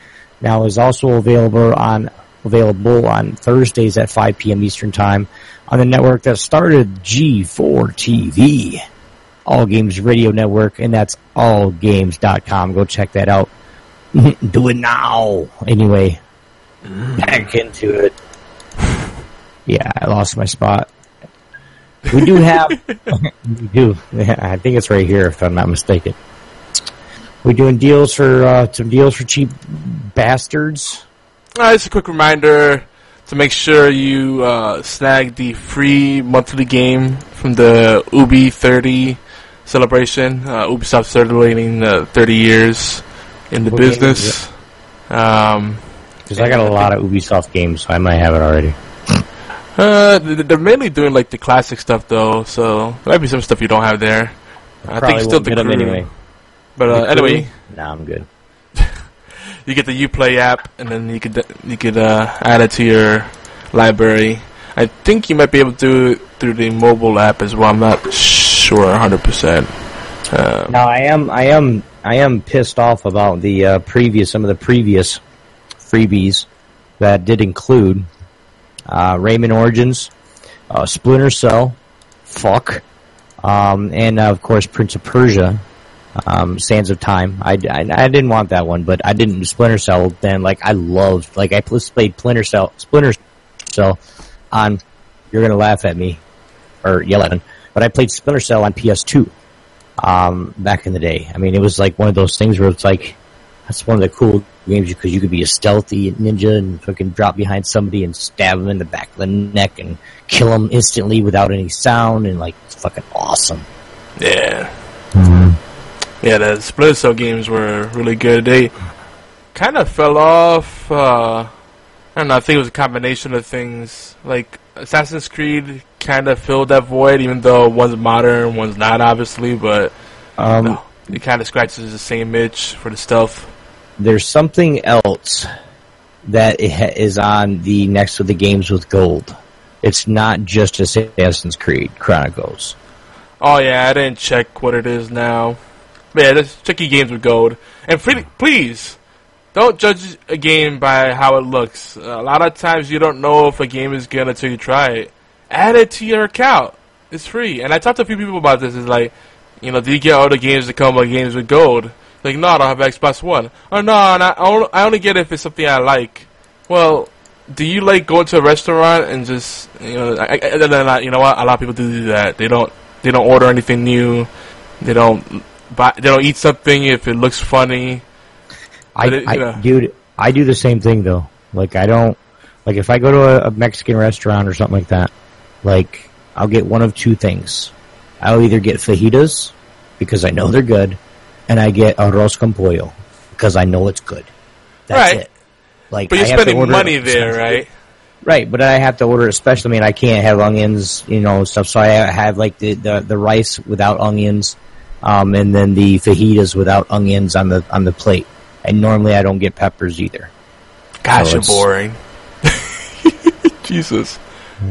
now is also available on available on Thursdays at 5 p.m. Eastern Time on the network that started G4 TV, All Games Radio Network, and that's allgames.com. Go check that out. (laughs) Do it now. Anyway, back into it. Yeah, I lost my spot. We do have, (laughs) we do. (laughs) I think it's right here, if I'm not mistaken. We're doing deals for uh, some deals for cheap bastards. Uh, just a quick reminder to make sure you uh, snag the free monthly game from the Ubi 30 celebration. Uh, Ubisoft celebrating uh, 30 years in the What business. Um, Because I got a lot of Ubisoft games, so I might have it already. (laughs) uh, they're mainly doing like the classic stuff though, so there might be some stuff you don't have there. I think still the get them crew. anyway. But uh, anyway, crew? Nah, I'm good. (laughs) you get the UPlay app, and then you could you could uh, add it to your library. I think you might be able to do it through the mobile app as well. I'm not sure 100. percent uh, Now I am, I am, I am pissed off about the uh, previous, some of the previous freebies that did include uh, Rayman Origins, uh, Splinter Cell, fuck, um, and uh, of course Prince of Persia, um, Sands of Time. I, I, I didn't want that one, but I didn't Splinter Cell. Then like I loved, like I played Splinter Cell, Splinter Cell on. You're gonna laugh at me or yell at me, but I played Splinter Cell on PS2 um, back in the day. I mean, it was like one of those things where it's like, that's one of the cool games because you could be a stealthy ninja and fucking drop behind somebody and stab them in the back of the neck and kill them instantly without any sound and like, it's fucking awesome. yeah, yeah. The Splinter Cell games were really good. They kind of fell off. Uh, I don't know. I think it was a combination of things. Like Assassin's Creed kind of filled that void, even though one's modern, one's not, obviously. But Um, no, it kind of scratches the same itch for the stealth. there's something else that is on the next of the games with gold. It's not just Assassin's Creed Chronicles. Oh yeah, I didn't check what it is now. Just check your games with gold. And free, please, don't judge a game by how it looks. A lot of times you don't know if a game is good until you try it. Add it to your account. It's free. And I talked to a few people about this. It's like, you know, do you get all the games that come with games with gold? Like, no, I don't have Xbox One. Or no, and I only, I only get it if it's something I like. Well, do you like going to a restaurant and just you know? I, I, I- you know what? A lot of people do that. They don't they don't order anything new. They don't buy. They don't eat something if it looks funny. I, it- I know. dude, I do the same thing though. Like I don't, like if I go to a, a Mexican restaurant or something like that, like I'll get one of two things. I'll either get fajitas because I know they're good, and I get arroz con pollo because I know it's good. That's Right. it. Like, But you're I have to spending order money there, right? Right, but I have to order it special. I mean, I can't have onions, you know, stuff. So I have like the the, the rice without onions, um, and then the fajitas without onions on the on the plate. And normally I don't get peppers either. Gosh, So you're boring. (laughs) Jesus.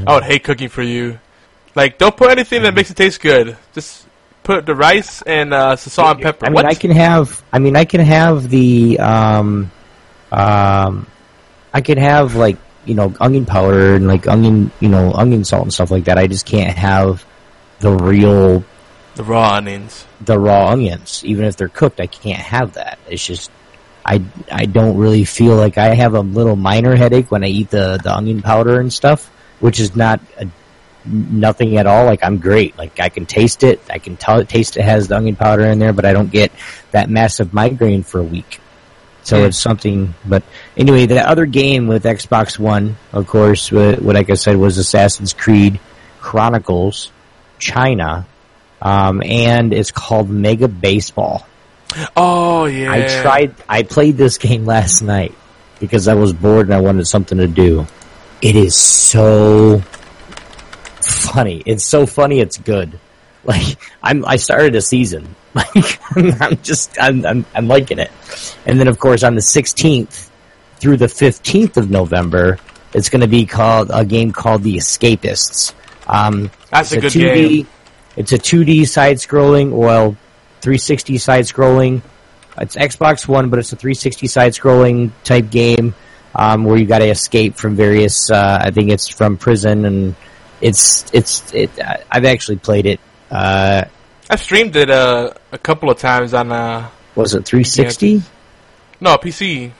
I would hate cooking for you. Like, don't put anything that makes it taste good. Just put the rice and uh, some salt and pepper. I mean, what? I can have. I mean, I can have the. Um, um, I can have like you know onion powder and like onion you know onion salt and stuff like that. I just can't have the real the raw onions. the raw onions, even if they're cooked. I can't have that. It's just. I, I don't really feel like I have a little minor headache when I eat the, the onion powder and stuff, which is not a, nothing at all. Like I'm great. Like I can taste it. I can tell taste it has the onion powder in there, but I don't get that massive migraine for a week. So Hmm. it's something. But anyway, the other game with Xbox One, of course, what, what like I said was Assassin's Creed Chronicles China, um, and it's called Mega Baseball. Oh, yeah. I tried. I played this (laughs) game last night because I was bored and I wanted something to do. It is so funny. It's so funny. It's good. (laughs) Like I'm. I started a season. (laughs) Like I'm, just. I'm, I'm. I'm liking it. And then of course on the 16th through the 15th of November, it's going to be called a game called The Escapists. Um, That's a good 2D, game. It's a 2D side scrolling, well, 360 side scrolling. It's Xbox One, but it's a 360 side scrolling type game um, where you got to escape from various. Uh, I think it's from prison, and it's it's it. I- I've actually played it. Uh, I've streamed it uh, a couple of times on, uh, was it 360? no, PC.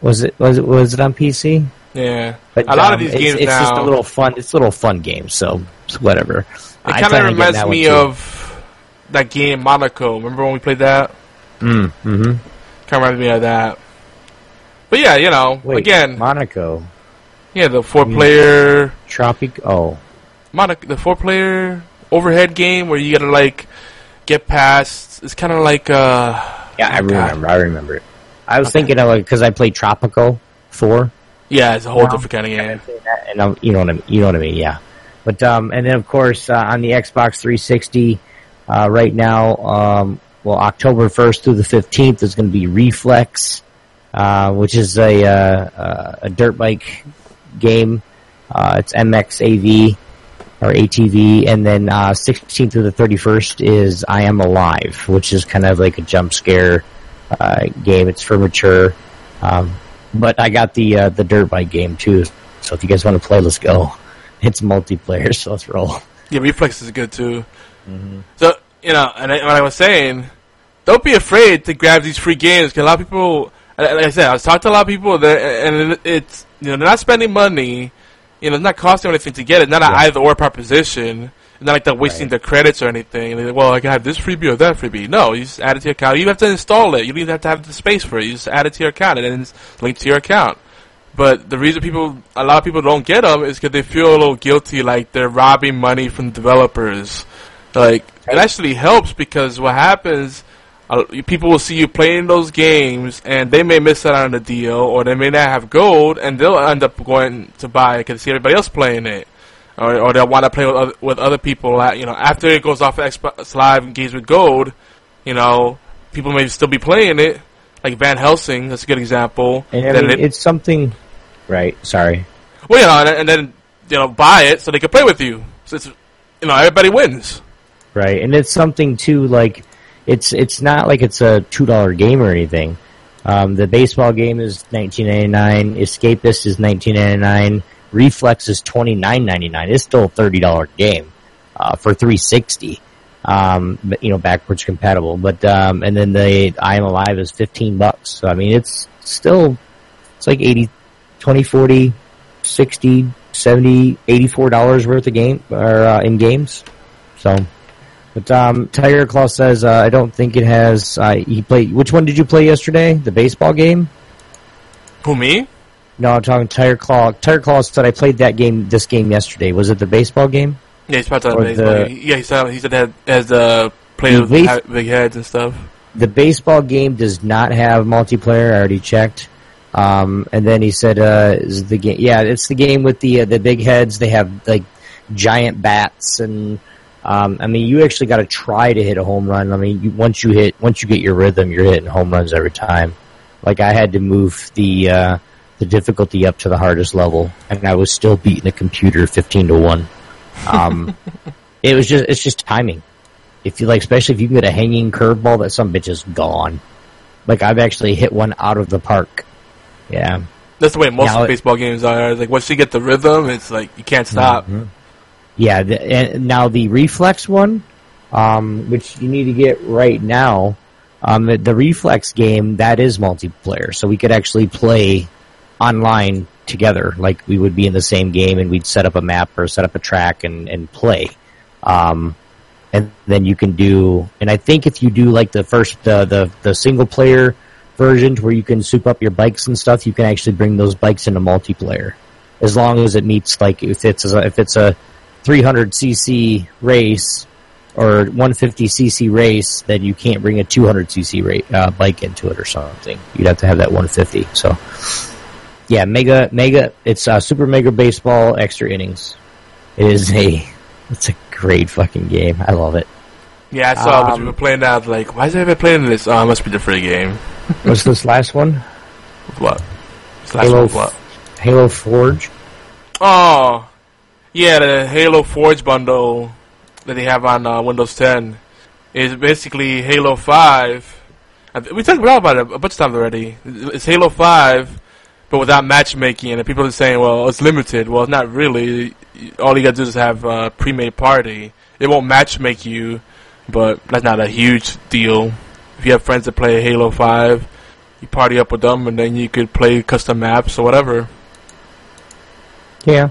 Was it was it was it on PC? Yeah. But, a lot um, of these it's, games it's now. just a little fun. It's a little fun game, so whatever. It kind of reminds me of that game Monaco. Remember when we played that? Mm, hmm Kind of reminds me of that. But yeah, you know, Wait, again, Monaco, yeah, the four-player Tropic. Oh, Monaco, the four-player overhead game where you gotta like get past. It's kind of like uh, yeah, I Oh, remember. I remember it. I was thinking of like because I played Tropical Four. yeah, it's a whole Wow. different kind of game. and um, you know what I mean, you know what I mean, yeah. But um, and then of course uh, on the Xbox 360 uh, right now, um, well October 1st through the 15th is going to be Reflex, uh, which is a uh, uh, a dirt bike game. Uh, it's MXAV or ATV, and then uh, 16th through the 31st is I Am Alive, which is kind of like a jump scare uh, game. It's for mature. Um, but I got the uh, the dirt bike game too. So if you guys want to play, let's go. It's multiplayer, (laughs) so let's roll. Yeah, Reflex is good too. Mm-hmm. So you know, and I, what I was saying, don't be afraid to grab these free games because a lot of people, like I said, I was talking to a lot of people and it's you know they're not spending money. You know, it's not costing anything to get it. Not an either or proposition. It's not like they're wasting Right. their credits or anything. Like, well, I can have this freebie or that freebie. No, you just add it to your account. You have to install it. You don't even have to have the space for it. You just add it to your account and then it's linked to your account. But the reason people, a lot of people don't get them is because they feel a little guilty, like they're robbing money from developers. Like it actually helps because what happens, uh, people will see you playing those games, and they may miss out on a deal, or they may not have gold, and they'll end up going to buy it because they see everybody else playing it, or, or they'll want to play with other, with other people. At, you know, after it goes off Xbox Live and games with gold, you know, people may still be playing it. Like Van Helsing, that's a good example. And I mean, it- it's something, right? Sorry. well, you know, and, and then you know, buy it so they can play with you. So it's you know, everybody wins. Right, and it's something too. Like, it's it's not like it's a two dollar game or anything. Um, the baseball game is nineteen ninety nine. Escapist is nineteen ninety nine. Reflex is twenty nine ninety nine. It's still a thirty dollar game uh, for three sixty. Um, but you know, backwards compatible. But um, and then the I Am Alive is fifteen bucks. So I mean, it's still it's like 80, 20, 40, 60, 70, 84 dollars worth of game or uh, in games. So, but um, Tiger Claw says uh, I don't think it has. Uh, he played. Which one did you play yesterday? The baseball game? Who me? No, I'm talking Tiger Claw. Tiger Claw said I played that game. This game yesterday. Was it the baseball game? Yeah, he's to Or baseball. the- yeah, he said he said that has the players The with big heads and stuff. the baseball game does not have multiplayer. I already checked. Um, and then he said, uh, is the game? Yeah, it's the game with the uh, the big heads. They have like giant bats, and um, I mean, you actually got to try to hit a home run. I mean, you, once you hit, once you get your rhythm, you're hitting home runs every time. Like I had to move the uh, the difficulty up to the hardest level, and I was still beating the computer fifteen to one. Um, (laughs) it was just it's just timing. If you like, especially if you can get a hanging curveball, that some bitch is gone. Like I've actually hit one out of the park. Yeah. That's the way most Now baseball games are. Like once you get the rhythm, it's like you can't stop. Mm-hmm. Yeah, the, and now the reflex one, um, which you need to get right now, um, the, the reflex game that is multiplayer, so we could actually play online together. Like we would be in the same game, and we'd set up a map or set up a track and and play. Um, and then you can do, and I think if you do like the first the the, the single player version to where you can soup up your bikes and stuff, you can actually bring those bikes into multiplayer as long as it meets like if it's a, if it's a 300 cc race or 150 cc race, then you can't bring a 200 cc ra- uh, bike into it or something. You'd have to have that 150. So, yeah, mega mega. It's uh, super mega baseball extra innings. It is a it's a great fucking game. I love it. Yeah, I saw Um, were playing that. Like, why is everybody playing this? Oh, it must be the free game. What's this last one? What? This last Halo one, what? Halo Forge. Oh, yeah, the Halo Forge bundle that they have on uh, Windows 10 is basically Halo 5. I th- We talked about it a bunch of times already. It's Halo 5, but without matchmaking, and people are saying, well, it's limited. Well, it's not really. All you gotta do is have a pre-made party. It won't matchmake you, but that's not a huge deal. If you have friends that play Halo 5, you party up with them, and then you could play custom maps or whatever. Yeah,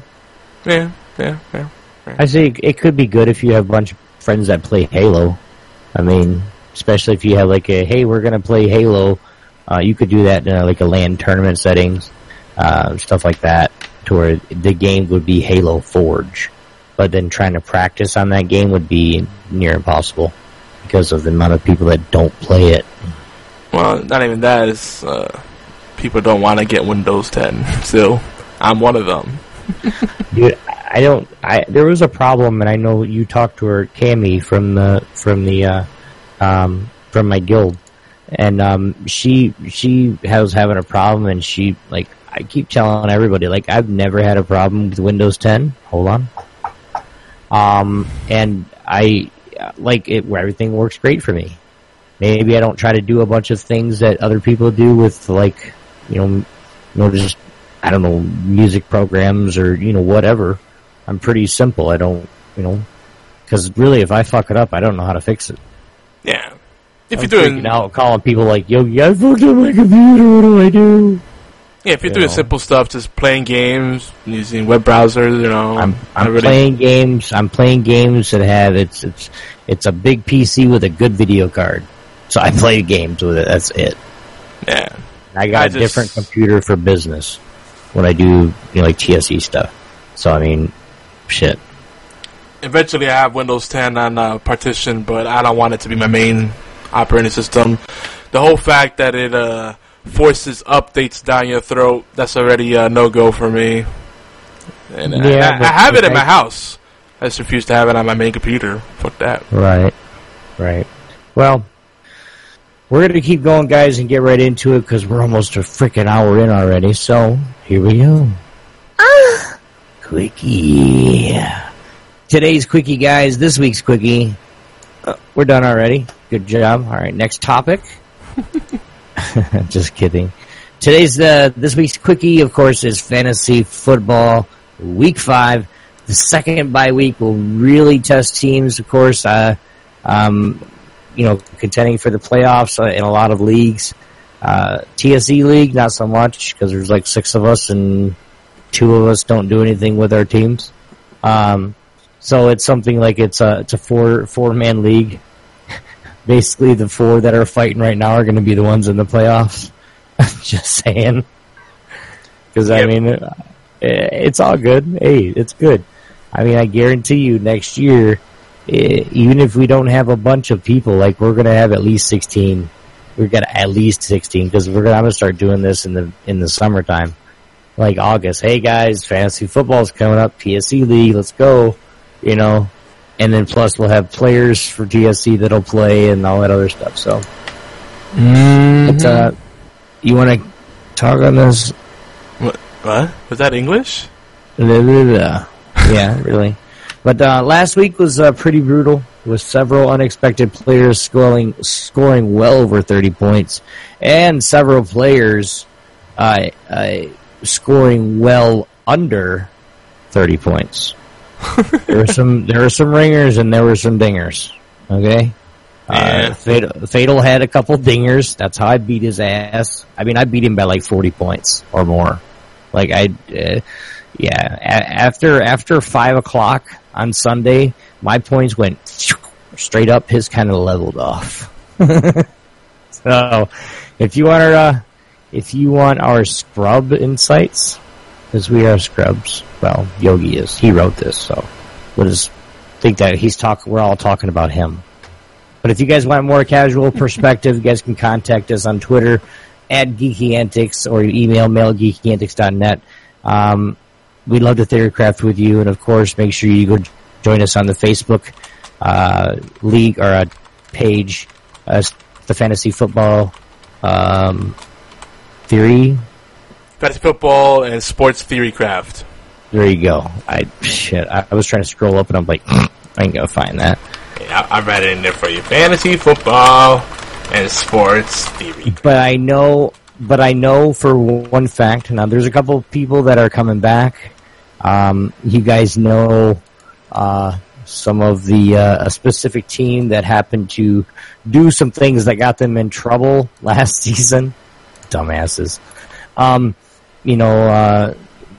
Yeah, yeah, yeah. I say it could be good if you have a bunch of friends that play Halo. I mean, especially if you have like a hey, we're gonna play Halo. Uh, you could do that in uh, like a LAN tournament settings, uh, stuff like that, to where the game would be Halo Forge. But then trying to practice on that game would be near impossible because of the amount of people that don't play it. Well, not even that. It's uh, people don't want to get Windows 10. (laughs) Still, I'm one of them. (laughs) Dude, I don't. I there was a problem, and I know you talked to her, Cammy from the from the uh, um, from my guild, and um, she she was having a problem, and she like I keep telling everybody like I've never had a problem with Windows 10. Hold on, um, and I like it where everything works great for me. Maybe I don't try to do a bunch of things that other people do with like you know you know just I don't know, music programs or, you know, whatever. I'm pretty simple. I don't, you know, because really if I fuck it up, I don't know how to fix it. Yeah. If I'm you're doing, out calling people like, yo, I fucked up my computer, what do I do? Yeah, if you're you doing know. simple stuff, just playing games, using web browsers, you know, I'm, I'm really- playing games, I'm playing games that have, it's, it's, it's a big PC with a good video card. So I (laughs) play games with it, that's it. Yeah. I got I a just- different computer for business when I do, you know, like TSE stuff. So I mean, shit. Eventually, I have Windows 10 on uh, partition, but I don't want it to be my main operating system. The whole fact that it uh, forces updates down your throat, that's already a no go for me. And I- Yeah, I, but I have it in my house. I just refuse to have it on my main computer. Fuck that. Right. Right. Well, we're going to keep going, guys, and get right into it because we're almost a freaking hour in already. So, here we go. Ah! Quickie. Today's quickie, guys. This week's quickie. Uh, we're done already. Good job. All right, next topic. (laughs) (laughs) Just kidding. Today's uh, this week's quickie, of course, is fantasy football week five. The second bye week will really test teams, of course. Uh, um, you know, contending for the playoffs uh, in a lot of leagues. Uh, TSE league, not so much because there's like six of us and two of us don't do anything with our teams. Um, so it's something like it's a it's a four four man league. Basically, the four that are fighting right now are going to be the ones in the playoffs. (laughs) I'm just saying, because I mean, uh, it's all good. Hey, it's good. I mean, I guarantee you, next year, eh, even if we don't have a bunch of people, like we're gonna have at least sixteen. We're gonna at least sixteen because we're I'm gonna start doing this in the in the summertime, like August. Hey guys, fantasy football's coming up, PSC league, let's go. You know, and then plus we'll have players for TSC that'll play and all that other stuff. So, but, uh, you want to talk on this? What? What? Was that English? (laughs) yeah, really. But uh, last week was uh, pretty brutal, with several unexpected players scoring scoring well over thirty points, and several players uh, uh, scoring well under thirty points. There were some there were some ringers and there were some dingers. Okay. Yeah. Uh, Fatal, Fatal had a couple dingers. That's how I beat his ass. I mean, I beat him by like forty points or more. Like I, uh, yeah. A- after after five o'clock on Sunday, my points went straight up. His kind of leveled off. (laughs) so, if you want our, uh, if you want our scrub insights, because we are scrubs. Well, Yogi is. He wrote this, so we'll just think that he's talk. We're all talking about him. But if you guys want more casual (laughs) perspective, you guys can contact us on Twitter at Geeky Antics or email mail at geekyantics.net. Um, we'd love to theorycraft with you, and of course, make sure you go join us on the Facebook uh, league or uh, page, uh, the Fantasy Football um, Theory. Fantasy football and sports theory craft. There you go. I shit. I, I was trying to scroll up, and I'm like, I ain't gonna find that. Yeah, I, I read it in there for you. Fantasy football and sports theory. but I know, but I know for one fact. Now, there's a couple of people that are coming back. Um, you guys know uh, some of the uh, a specific team that happened to do some things that got them in trouble (laughs) last season. Dumbasses. Um, you know, uh,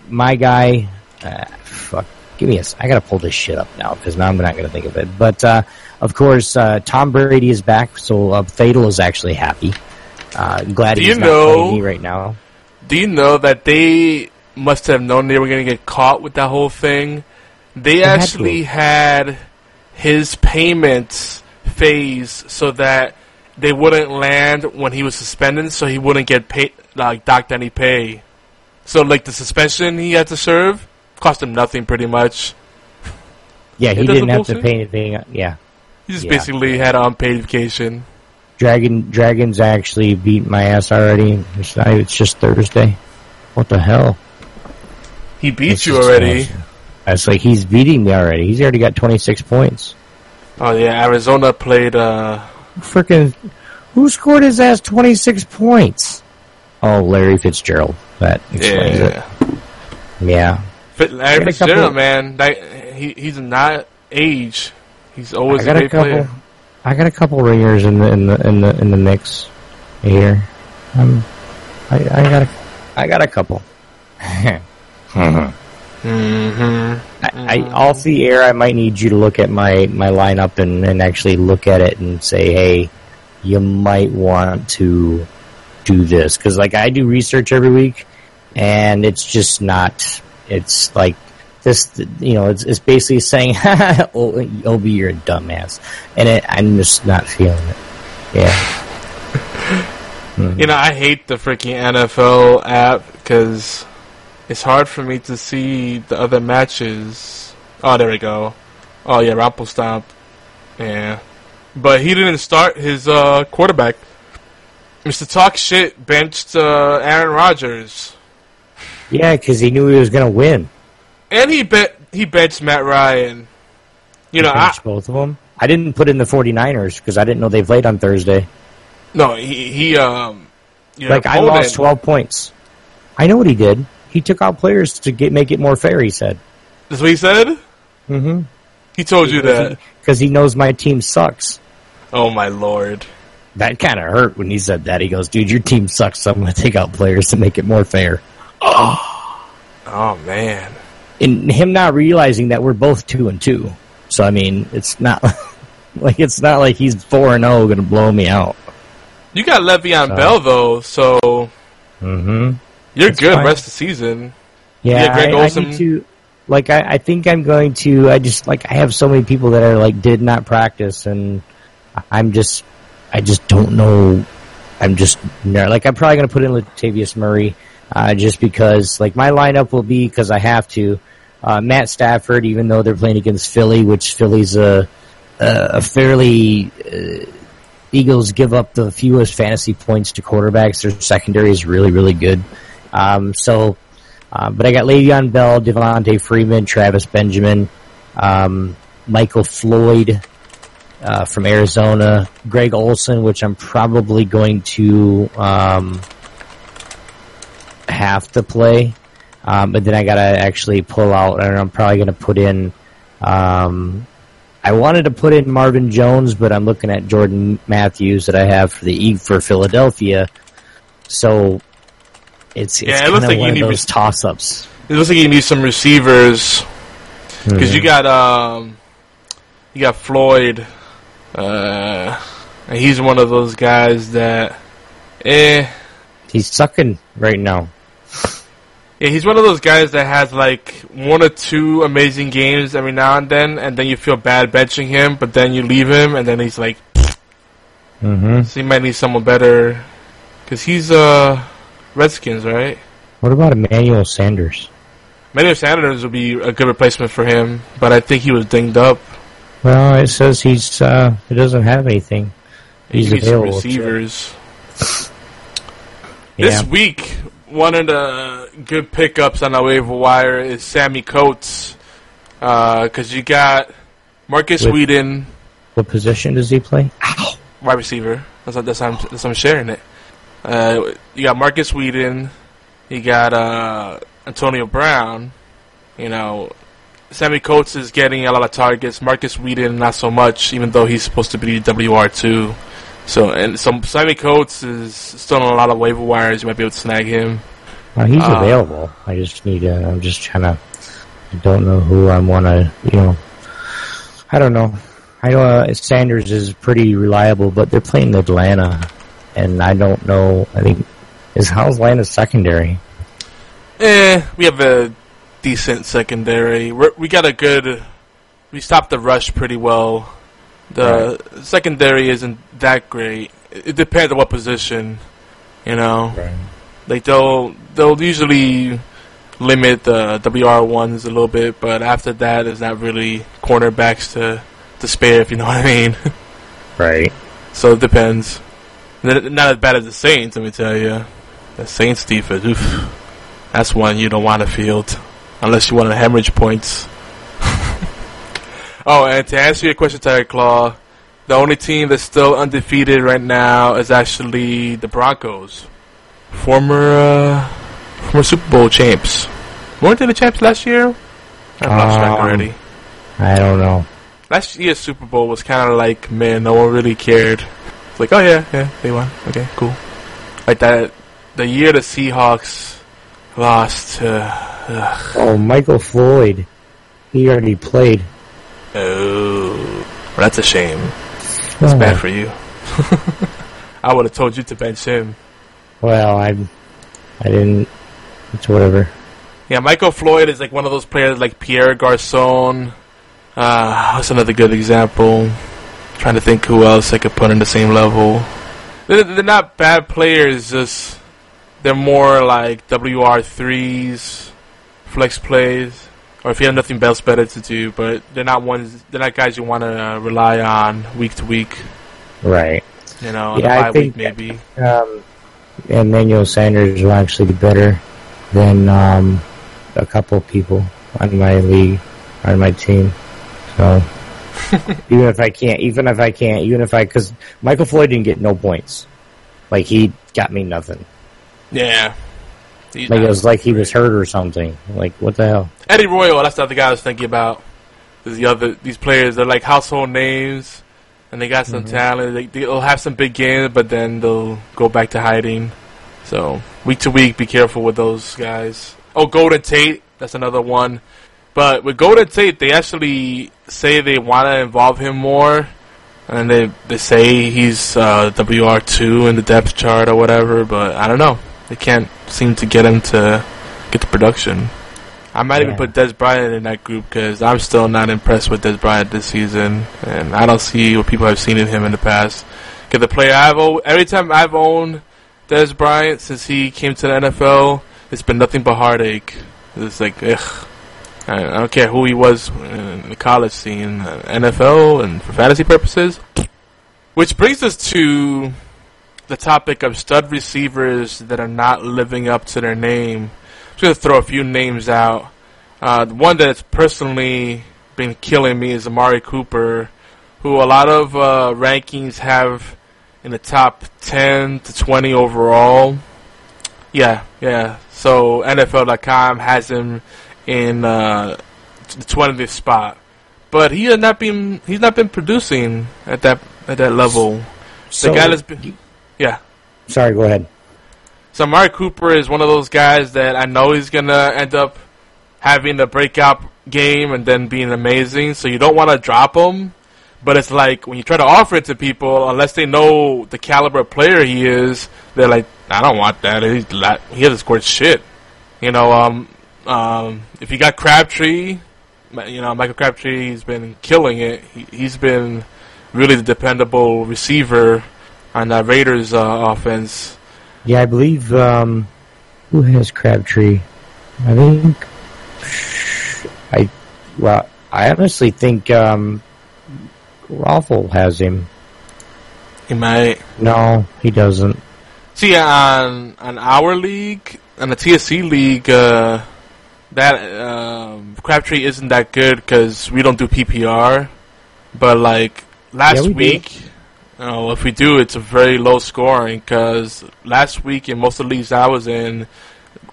my guy. Uh, fuck. Give me a. I gotta pull this shit up now because now I'm not gonna think of it. But uh, of course, uh, Tom Brady is back, so uh, Fatal is actually happy. Uh, glad Do he's not know- playing me right now. Do you know that they must have known they were going to get caught with that whole thing? They, had actually to. had his payments phase so that they wouldn't land when he was suspended, so he wouldn't get paid, like docked any pay. So, like the suspension he had to serve cost him nothing, pretty much. Yeah, he didn't have to pay anything. Yeah, He just Yeah. basically had unpaid vacation. Dragon Dragons actually beat my ass already. It's not. It's just Thursday. What the hell? He beat It's you already. Thursday. It's like he's beating me already. He's already got 26 points. Oh yeah, Arizona played. uh Freaking, who scored his ass 26 points? Oh, Larry Fitzgerald. That explains Yeah, it. Yeah. Fit, Larry Fitzgerald, man, that, he he's not age. He's always I a got a great couple. player. I got a couple ringers in the in the in the in the mix here. Um, I I got a I got a couple. (laughs) hmm I, I off the air, I might need you to look at my my lineup and and actually look at it and say, hey, you might want to do this because like I do research every week, and it's just not. It's like this, you know, it's, it's basically saying, (laughs) "Oh, Obi, you're a dumbass," and it, I'm just not feeling it. Yeah. You know, I hate the freaking NFL app because it's hard for me to see the other matches. Oh, there we go. Oh yeah, Rumpelstomp. Yeah, but he didn't start his uh, quarterback. Mr. Talk Shit benched uh, Aaron Rodgers, Yeah, because he knew he was going to win. and he bet he bets Matt Ryan. You know, I, both of them. I didn't put in the 49ers because I didn't know they played on Thursday. no, he he um, you know, Like I lost twelve points. I know what he did. He took out players to get make it more fair. He said That's what he said. Mm-hmm. He told you that. because he knows my team sucks. Oh my lord. That kind of hurt when he said that. He goes, "Dude, your team sucks. So I'm going to take out players to make it more fair." Oh oh man. And him not realizing that we're both two and two. So I mean, it's not (laughs) like it's not like he's four and zero going to blow me out. You got Le'Veon So- Bell though, so Mm-hmm. you're That's good fine. rest of the season. Yeah, Yeah, Greg I, I need to. like I, I think I'm going to. I just like I have so many people that are like did not practice, and I'm just I just don't know. I'm just like I'm probably going to put in Latavius Murray uh, just because like my lineup will be because I have to. Uh, Matt Stafford, even though they're playing against Philly, which Philly's a a, fairly uh, Eagles give up the fewest fantasy points to quarterbacks. Their secondary is really really good. Um, so, uh, but I got Le'Veon Bell, Devonta Freeman, Travis Benjamin, um, Michael Floyd uh, from Arizona, Greg Olsen, which I'm probably going to um, have to play. Um, but then I gotta actually pull out, and I'm probably gonna put in. Um, I wanted to put in Marvin Jones, but I'm looking at Jordan Matthews that I have for the for Philadelphia. So it's, it's Yeah, it looks like you need those toss ups. It looks like you need some receivers because you got um, you got Floyd, uh, and he's one of those guys that, eh, He's sucking right now. Yeah, he's one of those guys that has like one or two amazing games every now and then, and then you feel bad benching him, but then you leave him, and then he's like, Mm-hmm. so you might need someone better because he's uh Redskins, right? What about Emmanuel Sanders? Manuel Sanders would be a good replacement for him, but I think he was dinged up. Well, it says he's uh, he doesn't have anything. He's he available. receivers. Yeah. This week, one of the good pickups on the waiver wire is Sammy Coates, because you got Marcus With- Wheaton, What position does he play? wide receiver. That's that's I'm, that's I'm sharing it. Uh, you got Marcus Wheaton, you got uh, Antonio Brown. You know, Sammy Coates is getting a lot of targets. Marcus Wheaton not so much, even though he's supposed to be WR two. So and so Sammy Coates is still on a lot of waiver wires. You might be able to snag him. Uh, he's Uh, available. I just need. Uh, I'm just trying to. I don't know who I want to. You know. I don't know. I know uh, Sanders is pretty reliable, but they're playing Atlanta, and I don't know. I think is how's Atlanta's secondary. Eh, we have a decent secondary. We're, we got a good. We stopped the rush pretty well. The secondary isn't that great. It, depends on what position, you know. Like they'll they'll usually limit the WR ones a little bit, but after that, there's not really cornerbacks to to spare, if you know what I mean. (laughs) Right. so it depends. Not as bad as the Saints, let me tell you. The Saints defense, oof, that's one you don't want to field unless you want to hemorrhage points. Oh, and to answer your question, Tiger Claw, the only team that's still undefeated right now is actually the Broncos, former uh, former Super Bowl champs. Weren't they the champs last year? I lost track Um, already. I don't know. Last year's Super Bowl was kind of like, man, no one really cared. It's like, oh yeah, yeah, they won. Okay, cool. Like that, the year the Seahawks lost to, ugh, Oh, Michael Floyd. He already played. Oh, that's a shame. It's Oh, bad for you. (laughs) I would have told you to bench him. Well, I, I didn't. It's whatever. Yeah, Michael Floyd is like one of those players like Pierre Garcon. Uh, what's another good example? trying to think who else I could put in the same level. They're, they're not bad players, just they're more like WR threes, flex plays, or if you have nothing else better to do. But they're not ones. They're not guys you want to uh, rely on week to week. Right. You know, on Yeah, a I bye week think- maybe. Um, Emmanuel Sanders will actually be better than um, a couple people on my league, on my team. So (laughs) even if I can't, even if I can't, even if I, because Michael Floyd didn't get no points, like he got me nothing. Yeah. He's Like it was like he was hurt or something. Like what the hell? Eddie Royal, that's the other guy I was thinking about. Is the other these players they're like household names, and they got some talent. They, they'll have some big games, but then they'll go back to hiding. So week to week, be careful with those guys. Oh, Golden Tate, that's another one. But with Golden Tate, they actually say they want to involve him more, and they they say he's uh, WR two in the depth chart or whatever. But I don't know. They can't seem to get him to get the production. I might even put Dez Bryant in that group because I'm still not impressed with Dez Bryant this season, and I don't see what people have seen in him in the past. Because the player I've o- every time I've owned Dez Bryant since he came to the NFL, it's been nothing but heartache. It's like ugh. I I don't care who he was in the college scene, uh, NFL, and for fantasy purposes. Which brings us to the topic of stud receivers that are not living up to their name. I'm just going to throw a few names out. Uh, the one that's personally been killing me is Amari Cooper, who a lot of uh, rankings have in the top 10 to 20 overall. Yeah, yeah. So NFL.com has him in uh, the 20th spot, but he has not been he's not been producing at that at that level. So, guy that's been- Yeah. sorry, go ahead. So Amari Cooper is one of those guys that I know he's gonna end up having a breakout game and then being amazing. So you don't want to drop him, but it's like when you try to offer it to people, unless they know the caliber of player he is, they're like, I don't want that. He's la- he hasn't scored shit. You know, um, um, if you got Crabtree, you know Michael Crabtree, he's been killing it. He, he's been really the dependable receiver on that Raiders uh, offense. Yeah, I believe um, who has Crabtree? I think I well, I honestly think um, Raffle has him. He might. No, he doesn't. See, on on our league, on the TSC league, uh, that um, Crabtree isn't that good because we don't do PPR. But like last Yeah, we week, know, if we do, it's a very low scoring because last week in most of the leagues I was in,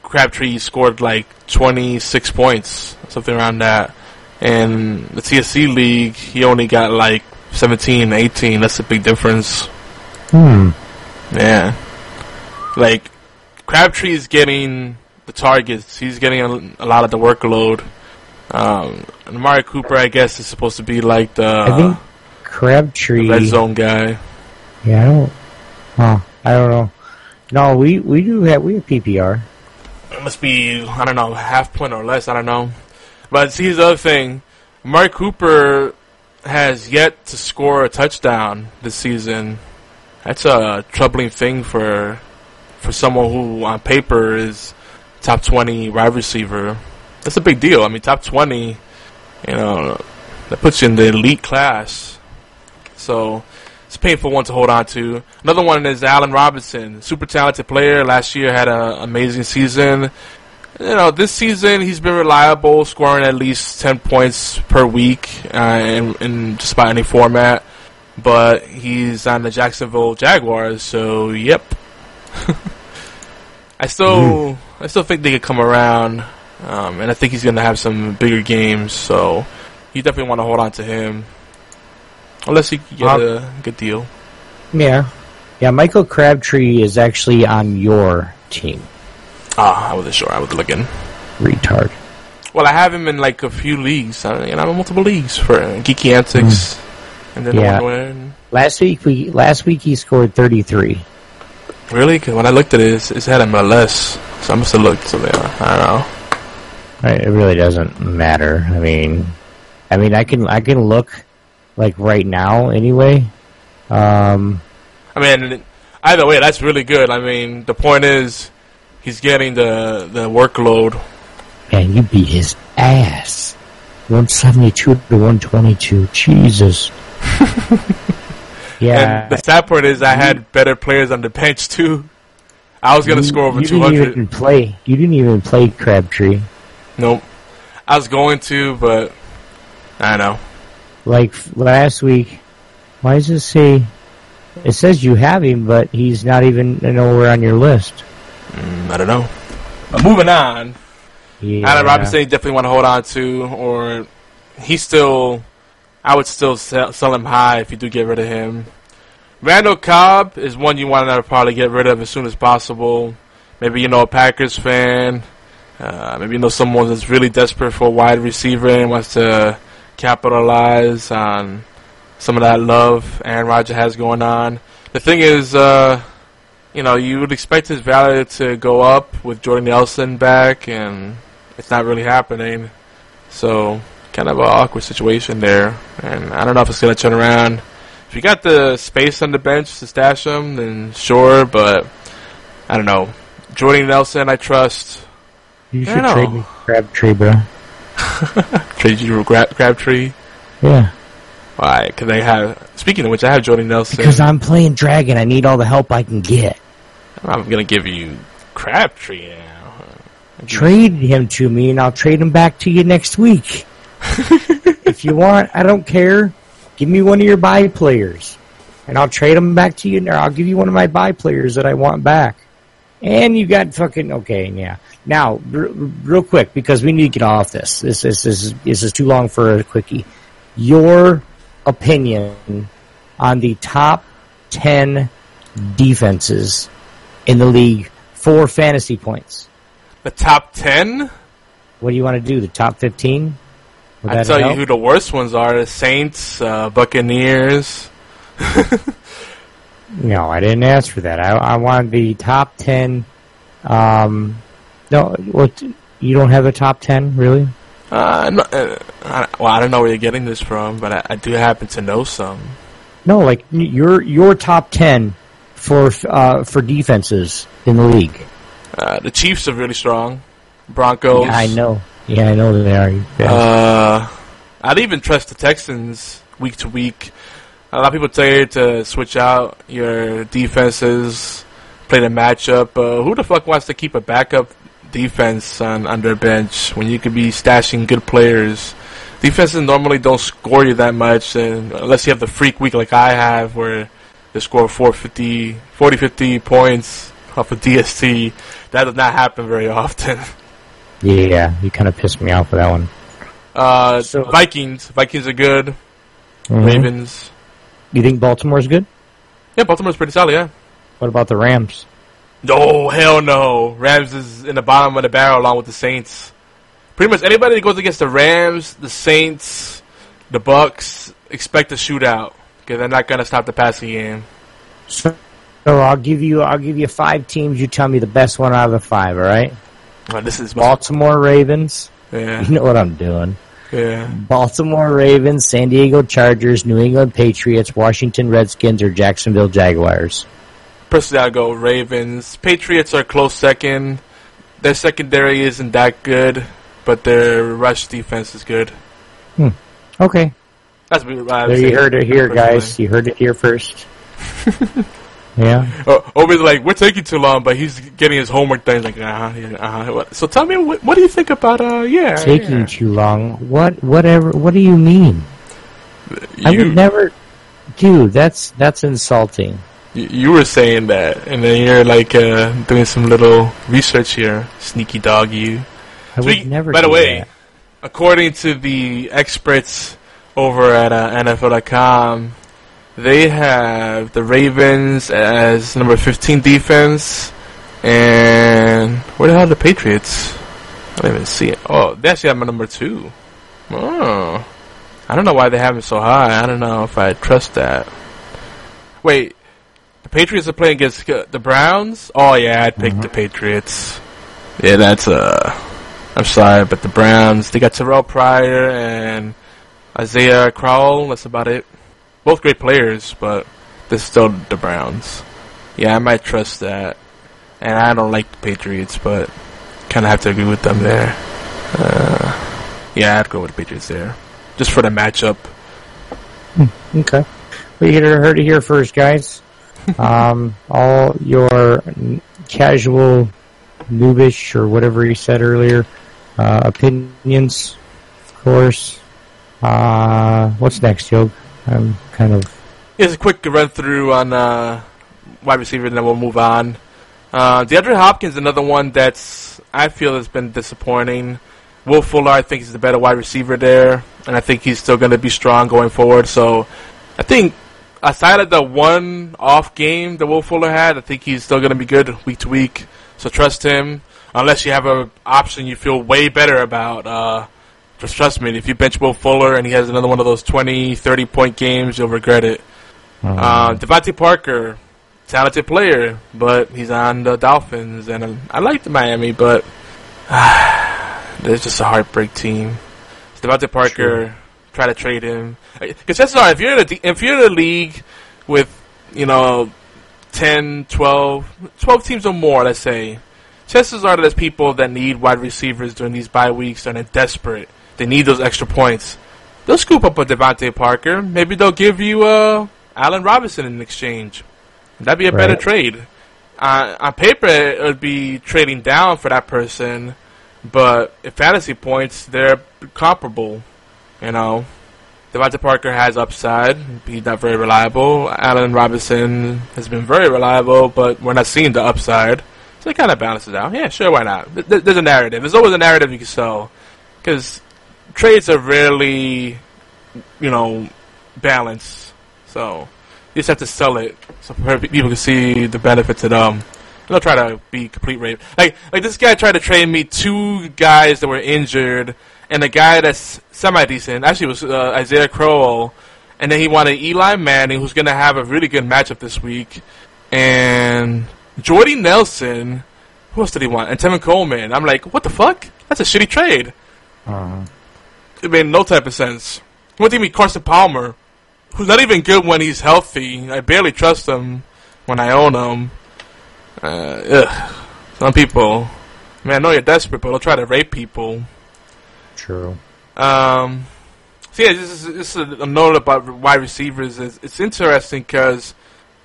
Crabtree scored like twenty six points, something around that. And the TSC league, he only got like 17, 18. That's a big difference. Hmm. Yeah. Like, Crabtree is getting the targets. He's getting a, a lot of the workload. Um, and Amari Cooper, I guess, is supposed to be like the, I think Crabtree. the red zone guy. Yeah, I don't. Huh, I don't know. No, we we do have we have PPR. It must be, I don't know, half point or less. I don't know. But see, here's the other thing. Mark Cooper has yet to score a touchdown this season. That's a troubling thing for for someone who, on paper, is top 20 wide receiver. That's a big deal. I mean, top 20, you know, that puts you in the elite class. So it's a painful one to hold on to. Another one is Allen Robinson, super talented player. Last year had an amazing season. You know, this season he's been reliable, scoring at least 10 points per week uh, in, in just about any format. But he's on the Jacksonville Jaguars, so yep. (laughs) I still, I still think they could come around, um, and I think he's going to have some bigger games. So you definitely want to hold on to him, unless you can get Um, a good deal. Yeah, yeah. Michael Crabtree is actually on your team. Ah, I wasn't sure. I was looking. Retard. Well, I have him in like a few leagues, uh, and I'm in multiple leagues for Geeky Antics, and then Yeah. the one Last week we last week he scored thirty three. really, 'Cause when I looked at it, it's, it's had him at less, so I must have looked something. I don't know. It really doesn't matter. I mean, I mean, I can I can look like right now anyway. Um, I mean, either way, that's really good. I mean, the point is, he's getting the the workload. man, you beat his ass. One seventy two to one twenty two. Jesus. (laughs) yeah. And the sad part is, I had better players on the bench too. I was gonna you- score over you two didn't even play. You didn't even play Crabtree. Nope. I was going to, but I know. Like last week. Why does it say? It says you have him, but he's not even nowhere on your list. Mm, I don't know. But moving on. Yeah. Allen Robinson, you definitely want to hold on to, or he's still. I would still sell, sell him high if you do get rid of him. Randall Cobb is one you want to probably get rid of as soon as possible. Maybe you know a Packers fan. Uh, maybe you know someone that's really desperate for a wide receiver and wants to capitalize on some of that love Aaron Rodgers has going on. The thing is, uh, you know, you would expect his value to go up with Jordan Nelson back and it's not really happening. So kind of an awkward situation there, and I don't know if it's gonna turn around. If you got the space on the bench to stash him, then sure, but I don't know. Jordan Nelson, I trust. You should trade me Crabtree, bro. (laughs) Trade you grab Crabtree. Yeah. Why? Because I have. Speaking of which, I have Jordan Nelson. Because I'm playing Dragon, I need all the help I can get. I'm gonna give you Crabtree now. Trade him to me, and I'll trade him back to you next week. (laughs) if you want, I don't care. Give me one of your buy players, and I'll trade him back to you. Or I'll give you one of my buy players that I want back. And you got fucking okay, yeah. Now, r- real quick, because we need to get off this. This, this, is, this is too long for a quickie. Your opinion on the top ten defenses in the league for fantasy points. The top ten. What do you want to do? The top fifteen? I that tell help? you who the worst ones are: the Saints, uh, Buccaneers. (laughs) No, I didn't ask for that. I, I wanted the top ten. Um, no, what? You don't have a top ten, really? Uh, no, uh, I, well, I don't know where you're getting this from, but I, I do happen to know some. No, like your your top ten for uh, for defenses in the league. Uh, the Chiefs are really strong. Broncos. Yeah, I know. Yeah, I know they are. Yeah. Uh, I'd even trust the Texans week to week. A lot of people tell you to switch out your defenses, play the matchup. Uh, who the fuck wants to keep a backup defense on, on their bench when you could be stashing good players? Defenses normally don't score you that much, and unless you have the freak week like I have, where they score 450, 40, 50 points off of DST, that does not happen very often. (laughs) yeah, you kind of pissed me off with that one. Uh, So- Vikings, Vikings are good. Mhm. Ravens. You think Baltimore's good? Yeah, Baltimore's pretty solid, yeah. What about the Rams? No, hell no. Rams is in the bottom of the barrel along with the Saints. Pretty much anybody that goes against the Rams, the Saints, the Bucks, expect a shootout. Because they're not going to stop the passing game. So, so I'll give you I'll give you five teams. You tell me the best one out of the five. All right. Oh, this is... Baltimore Ravens. Yeah, (laughs) You know what I'm doing. yeah. Baltimore Ravens, San Diego Chargers, New England Patriots, Washington Redskins, or Jacksonville Jaguars. Personally, I'll go Ravens. Patriots are close second. Their secondary isn't that good, but their rush defense is good. Okay. That's what I would There you heard it here, personally. guys. You heard it here first. (laughs) yeah. Oh, Obi's like, we're taking too long, but he's getting his homework done. He's like, uh huh, yeah, uh huh. So tell me, what, what do you think about, uh, yeah. Taking yeah. too long. What? Whatever. What do you mean? I You, would never. Dude, that's that's insulting. You, were saying that, and then you're like, uh, doing some little research here. Sneaky dog, you. I would never. by the way, that. according to the experts over at uh, NFL.com, they have the Ravens as number 15 defense, and where the hell are the Patriots? I don't even see it. Oh, they actually have my number two. Oh, I don't know why they have it so high. I don't know if I trust that. Wait, Patriots are playing against uh, the Browns. Oh yeah, I'd pick the Patriots. Yeah, that's uh. I'm sorry, but the Browns, they got Terrell Pryor and Isaiah Crowell. That's about it. Both great players, but they're still the Browns. Yeah, I might trust that. And I don't like the Patriots, but kind of have to agree with them there. Uh, yeah, I'd go with the Patriots there. Just for the matchup. Okay. we Well, heard it here first, guys. Um, all your casual, noobish, or whatever you said earlier, uh, opinions, of course. Uh, what's next, Yogi? I'm kind of. Here's a quick run through on uh, wide receiver, and then we'll move on. Uh, DeAndre Hopkins, another one that's I feel has been disappointing. Will Fuller, I think, is the better wide receiver there, and I think he's still going to be strong going forward. So, I think aside of the one off game that Will Fuller had, I think he's still going to be good week to week. So trust him, unless you have an option you feel way better about. Uh, just trust me, if you bench Will Fuller and he has another one of those 20, 30 point games, you'll regret it. Uh, DeVante Parker, talented player, but he's on the Dolphins, and um, I like the Miami, but (sighs) they're just a heartbreak team. DeVante Parker try to trade him because chances are if you're in a, if you're in a league with you know 10, 12, 12 teams or more, let's say, chances are there's people that need wide receivers during these bye weeks and they're desperate. They need those extra points. They'll scoop up a DeVante Parker. Maybe they'll give you uh, Allen Robinson in exchange. That'd be a better trade. Uh, on paper, it would be trading down for that person, but in fantasy points, they're comparable. You know, DeVante Parker has upside. He's not very reliable. Allen Robinson has been very reliable, but we're not seeing the upside. So it kind of balances out. Yeah, sure, why not? Th- th- There's a narrative. There's always a narrative you can sell. Because trades are rarely, you know, balanced. So you just have to sell it so people can see the benefit to them. Um, and they'll try to be complete rape. Like, like this guy tried to trade me two guys that were injured, and the guy that's semi decent actually was uh, Isaiah Crowell, and then he wanted Eli Manning, who's going to have a really good matchup this week, and Jordy Nelson. Who else did he want? And Tevin Coleman. I'm like, what the fuck? That's a shitty trade. It made no type of sense. To give me Carson Palmer, who's not even good when he's healthy. I barely trust him when I own him. Uh, ugh. Some people, man, I know you're desperate, but they'll try to rape people. True. Um, so yeah, this is, this is a note about wide receivers. It's, it's interesting because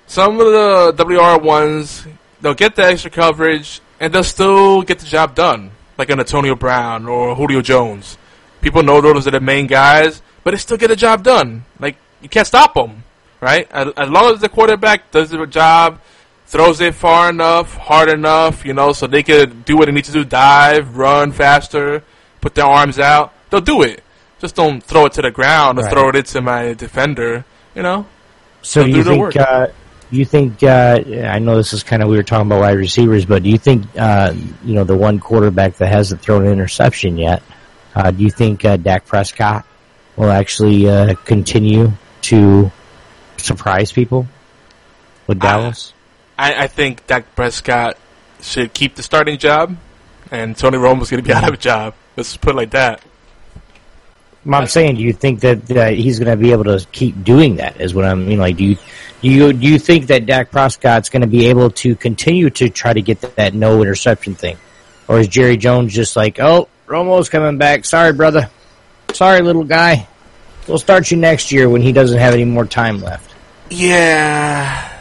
some of the WR ones they'll get the extra coverage and they'll still get the job done, like an Antonio Brown or Julio Jones. People know those are the main guys, but they still get the job done. Like you can't stop them, right? As, long as the quarterback does the job, throws it far enough, hard enough, you know, so they could do what they need to do: dive, run faster, put their arms out. They'll do it. Just don't throw it to the ground or Right. throw it into my defender. You know, So They'll do do you think? Uh, you think? Uh, I know this is kind of we were talking about wide receivers, but do you think? Uh, you know, the one quarterback that hasn't thrown an interception yet. Uh, do you think uh, Dak Prescott will actually uh, continue to surprise people with Dallas? I, I think Dak Prescott should keep the starting job, and Tony Romo's going to be out of a job. Let's put it like that. I'm saying, do you think that uh, he's going to be able to keep doing that? Is what I'm mean. Like, do you do you do you think that Dak Prescott's going to be able to continue to try to get that, that no interception thing, or is Jerry Jones just like, oh, Romo's coming back? Sorry, brother. Sorry, little guy. We'll start you next year when he doesn't have any more time left. Yeah.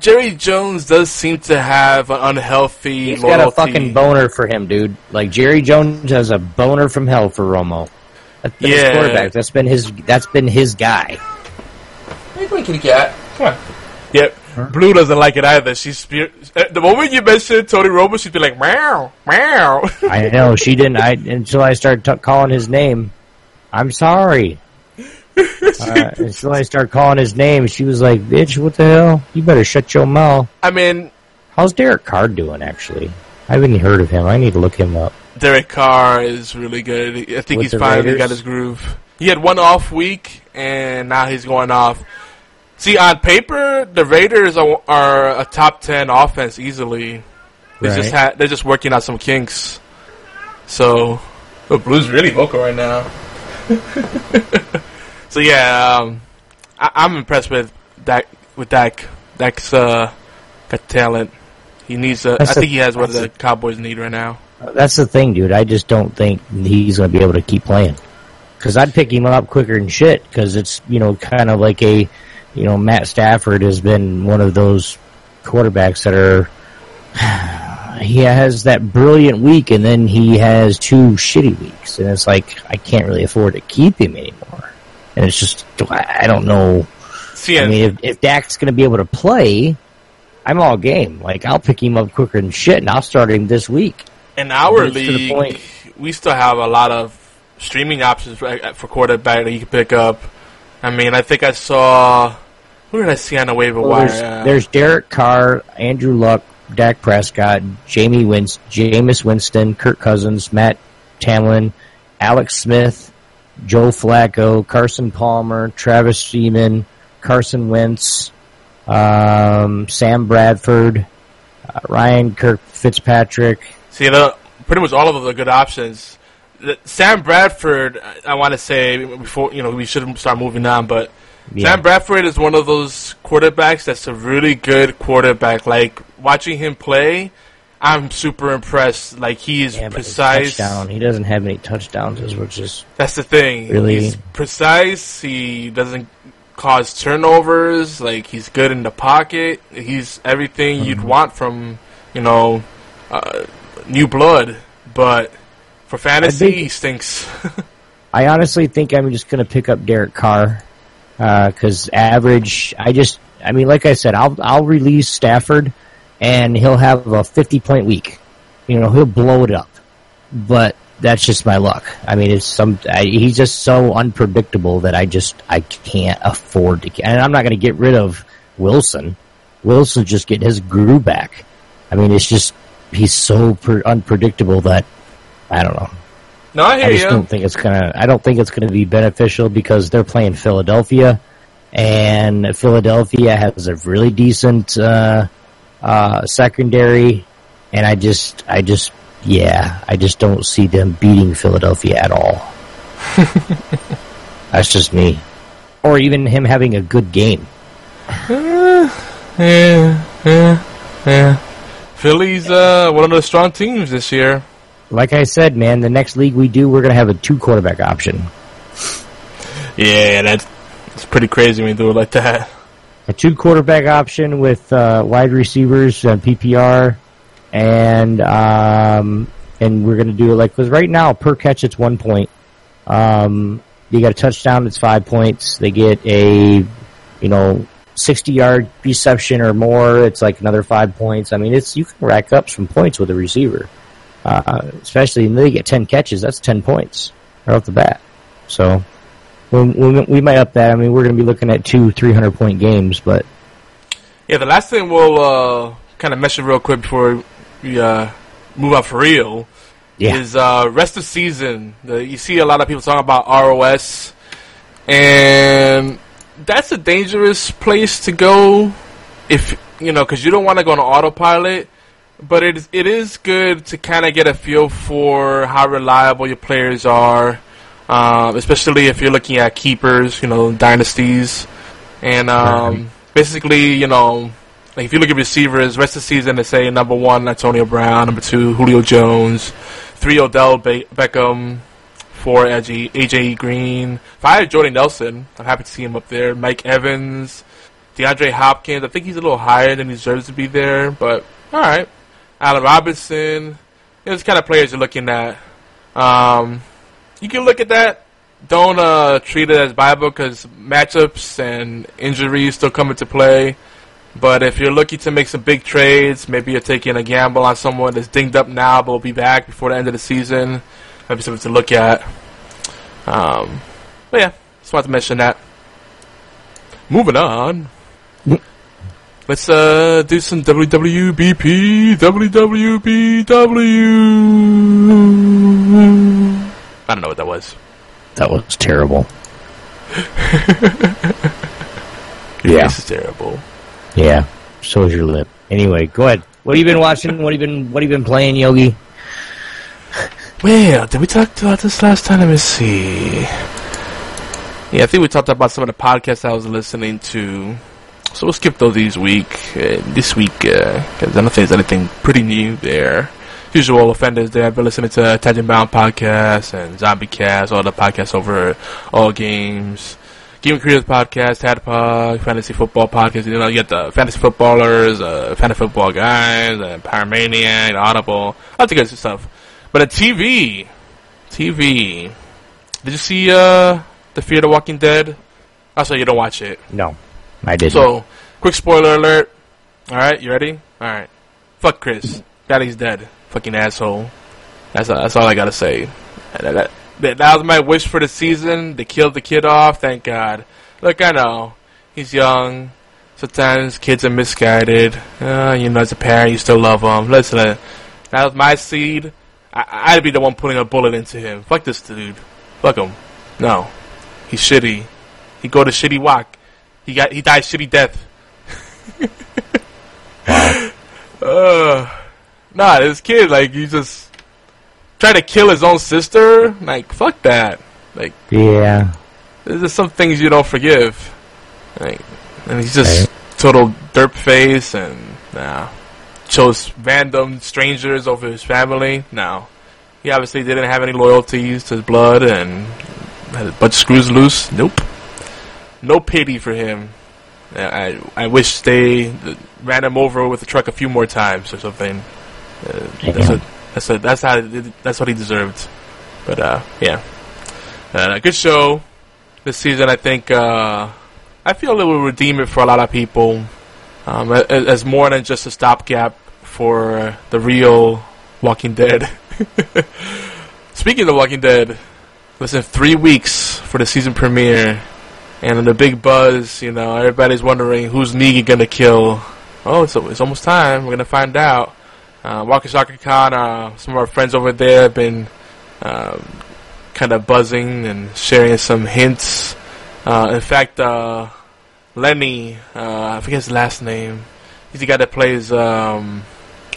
Jerry Jones does seem to have an unhealthy He's loyalty. got a fucking boner for him, dude. Like Jerry Jones has a boner from hell for Romo. That's been his Yeah. quarterback. That's been his. That's been his guy. What are you doing, kitty cat? Come on. Yep. Blue doesn't like it either. She's spe- uh, the moment you mention Tony Romo, she'd be like meow meow. I know she didn't. I until I started t- calling his name. I'm sorry. Uh, until I started calling his name, she was like, "Bitch, what the hell? You better shut your mouth." I mean, How's Derek Carr doing? Actually, I haven't heard of him. I need to look him up. Derek Carr is really good. I think With he's finally Raiders? got his groove. He had one off week, and now he's going off. See, on paper, the Raiders are, are a top ten offense easily. They just Right. ha- they're just working out some kinks. So, the Blue's really vocal right now. (laughs) so yeah, um, I- I'm impressed with Dak. With Dak, Dak's uh, got talent. He needs. A, I the- think he has what the Cowboys need right now. That's the thing, dude. I just don't think he's going to be able to keep playing. Because I'd pick him up quicker than shit. Because it's you know kind of like a you know Matt Stafford has been one of those quarterbacks that are (sighs) he has that brilliant week and then he has two shitty weeks and it's like I can't really afford to keep him anymore. And it's just I don't know. See, I mean, if, if Dak's going to be able to play, I'm all game. Like I'll pick him up quicker than shit, and I'll start him this week. In our But it's to the league, point. we still have a lot of streaming options for, for quarterback that you can pick up. I mean, I think I saw. Who did I see on the waiver Well, wire? there's, Uh, there's Derek Carr, Andrew Luck, Dak Prescott, Jamie Winst, Jameis Winston, Kirk Cousins, Matt Tamlin, Alex Smith, Joe Flacco, Carson Palmer, Travis Siemian, Carson Wentz, um, Sam Bradford, uh, Ryan Kirk Fitzpatrick. see, the, pretty much all of are good options. th- Sam Bradford, I- I want to say before you know we should start moving on, but Yeah. Sam Bradford is one of those quarterbacks that's a really good quarterback. Like watching him play, I'm super impressed. Like he is Yeah, precise. touchdown. He doesn't have any touchdowns, which is That's the thing. Really? He's precise. He doesn't cause turnovers. Like he's good in the pocket. He's everything you'd Mm-hmm. want from you know uh, new blood. But for fantasy, think- he stinks. (laughs) I honestly think I'm just going to pick up Derek Carr because average. I just, I mean, like I said, I'll I'll release Stafford, and he'll have a 50 point week. You know, he'll blow it up, but that's just my luck. I mean, it's some. I, he's just so unpredictable that I just I can't afford to. And I'm not going to get rid of Wilson. Wilson just getting his groove back. I mean, it's just he's so per, unpredictable that I don't know. no, I hear you I just you. don't think it's gonna. I don't think it's gonna be beneficial because they're playing Philadelphia, and Philadelphia has a really decent uh, uh, secondary, and I just, I just, yeah, I just don't see them beating Philadelphia at all. (laughs) That's just me, or even him having a good game. Yeah, yeah, yeah. Philly's uh, one of the strong teams this year. Like I said, man, the next league we do, we're gonna have a two quarterback option. Yeah, that's it's pretty crazy when you do it like that. A two quarterback option with uh, wide receivers and PPR, and um, and we're gonna do it like because right now per catch it's one point. Um, you got a touchdown, it's five points. They get a you know sixty yard reception or more, it's like another five points. I mean, it's you can rack up some points with a receiver, uh, especially when they get ten catches. That's ten points right off the bat. So. We, might up that. I mean, we're going to be looking at two 300 point games, but Yeah, the last thing we'll uh, kind of mention real quick before we uh, move on for real Yeah. is uh, rest of season. The, you see a lot of people talking about ROS, and that's a dangerous place to go if you know because you don't want to go on autopilot. But it is it is good to kind of get a feel for how reliable your players are, um, especially if you're looking at keepers, you know, dynasties, and um, basically, you know, like if you look at receivers, rest of the season, they say number one Antonio Brown, number two Julio Jones, three Odell Be- Beckham, four AJ, AJ Green, five Jordy Nelson. I'm happy to see him up there. Mike Evans, DeAndre Hopkins. I think he's a little higher than he deserves to be there, but all right. Allen Robinson. You know, this kind of players you're looking at. Um, you can look at that. Don't uh, treat it as Bible because matchups and injuries still come into play. But if you're looking to make some big trades, maybe you're taking a gamble on someone that's dinged up now but will be back before the end of the season. Maybe something to look at. Um, but yeah, just wanted to mention that. Moving on. Let's uh, do some WWBP, WWBW. I don't know what that was. that was terrible. Your (laughs) Yeah. face is terrible. Yeah. So is your lip. Anyway, go ahead. What have you been watching? What have you been What have you been playing, Yogi? Well, did we talk about this last time? Let me see. Yeah, I think we talked about some of the podcasts I was listening to. So we'll skip those this week. Uh, this week, because I don't think there's anything pretty new there. Usual offenders there. I've been listening to Tangent Bound podcast and Zombie Cast, all the podcasts over all games. Game Creators Podcast, Tadpog, Fantasy Football Podcast. You know, you get the Fantasy Footballers, uh, Fantasy Football Guys, and Power Maniac, Audible. Lots of good stuff. But a TV, TV. Did you see uh, the Fear the Walking Dead? Also, you don't watch it. No, I didn't. So, quick spoiler alert. All right, you ready? All right. Fuck Chris. Daddy's dead. Fucking asshole. That's that's all I gotta say. That, that, that, that was my wish for the season. They killed the kid off. Thank God. Look, I know he's young. Sometimes kids are misguided. Uh, you know, as a parent, you still love them. Listen, uh, that was my seed. I, I'd be the one putting a bullet into him. Fuck this dude. Fuck him. No, he's shitty. He go to shitty walk. He got he died shitty death. (laughs) wow. uh, nah, this kid like he just try to kill his own sister. Like fuck that. Like Yeah. there's just some things you don't forgive. Like, and he's just total derp face and nah. Chose random strangers over his family. No. He obviously didn't have any loyalties to his blood and had a bunch of screws loose. Nope. No pity for him. I I wish they ran him over with the truck a few more times or something. Uh, that's what that's what that's how that's what he deserved. But uh, yeah, uh, a good show this season. I think uh, I feel it will redeem it for a lot of people um, as, more than just a stopgap for the real Walking Dead. (laughs) Speaking of Walking Dead, listen, three weeks for the season premiere, and the big buzz. You know, everybody's wondering who's Negan gonna kill. Oh, it's, it's almost time. We're gonna find out. Uh, Khan, uh, some of our friends over there have been um, kind of buzzing and sharing some hints. Uh, in fact, uh, Lenny, uh, I forget his last name. He's the guy that plays. Um,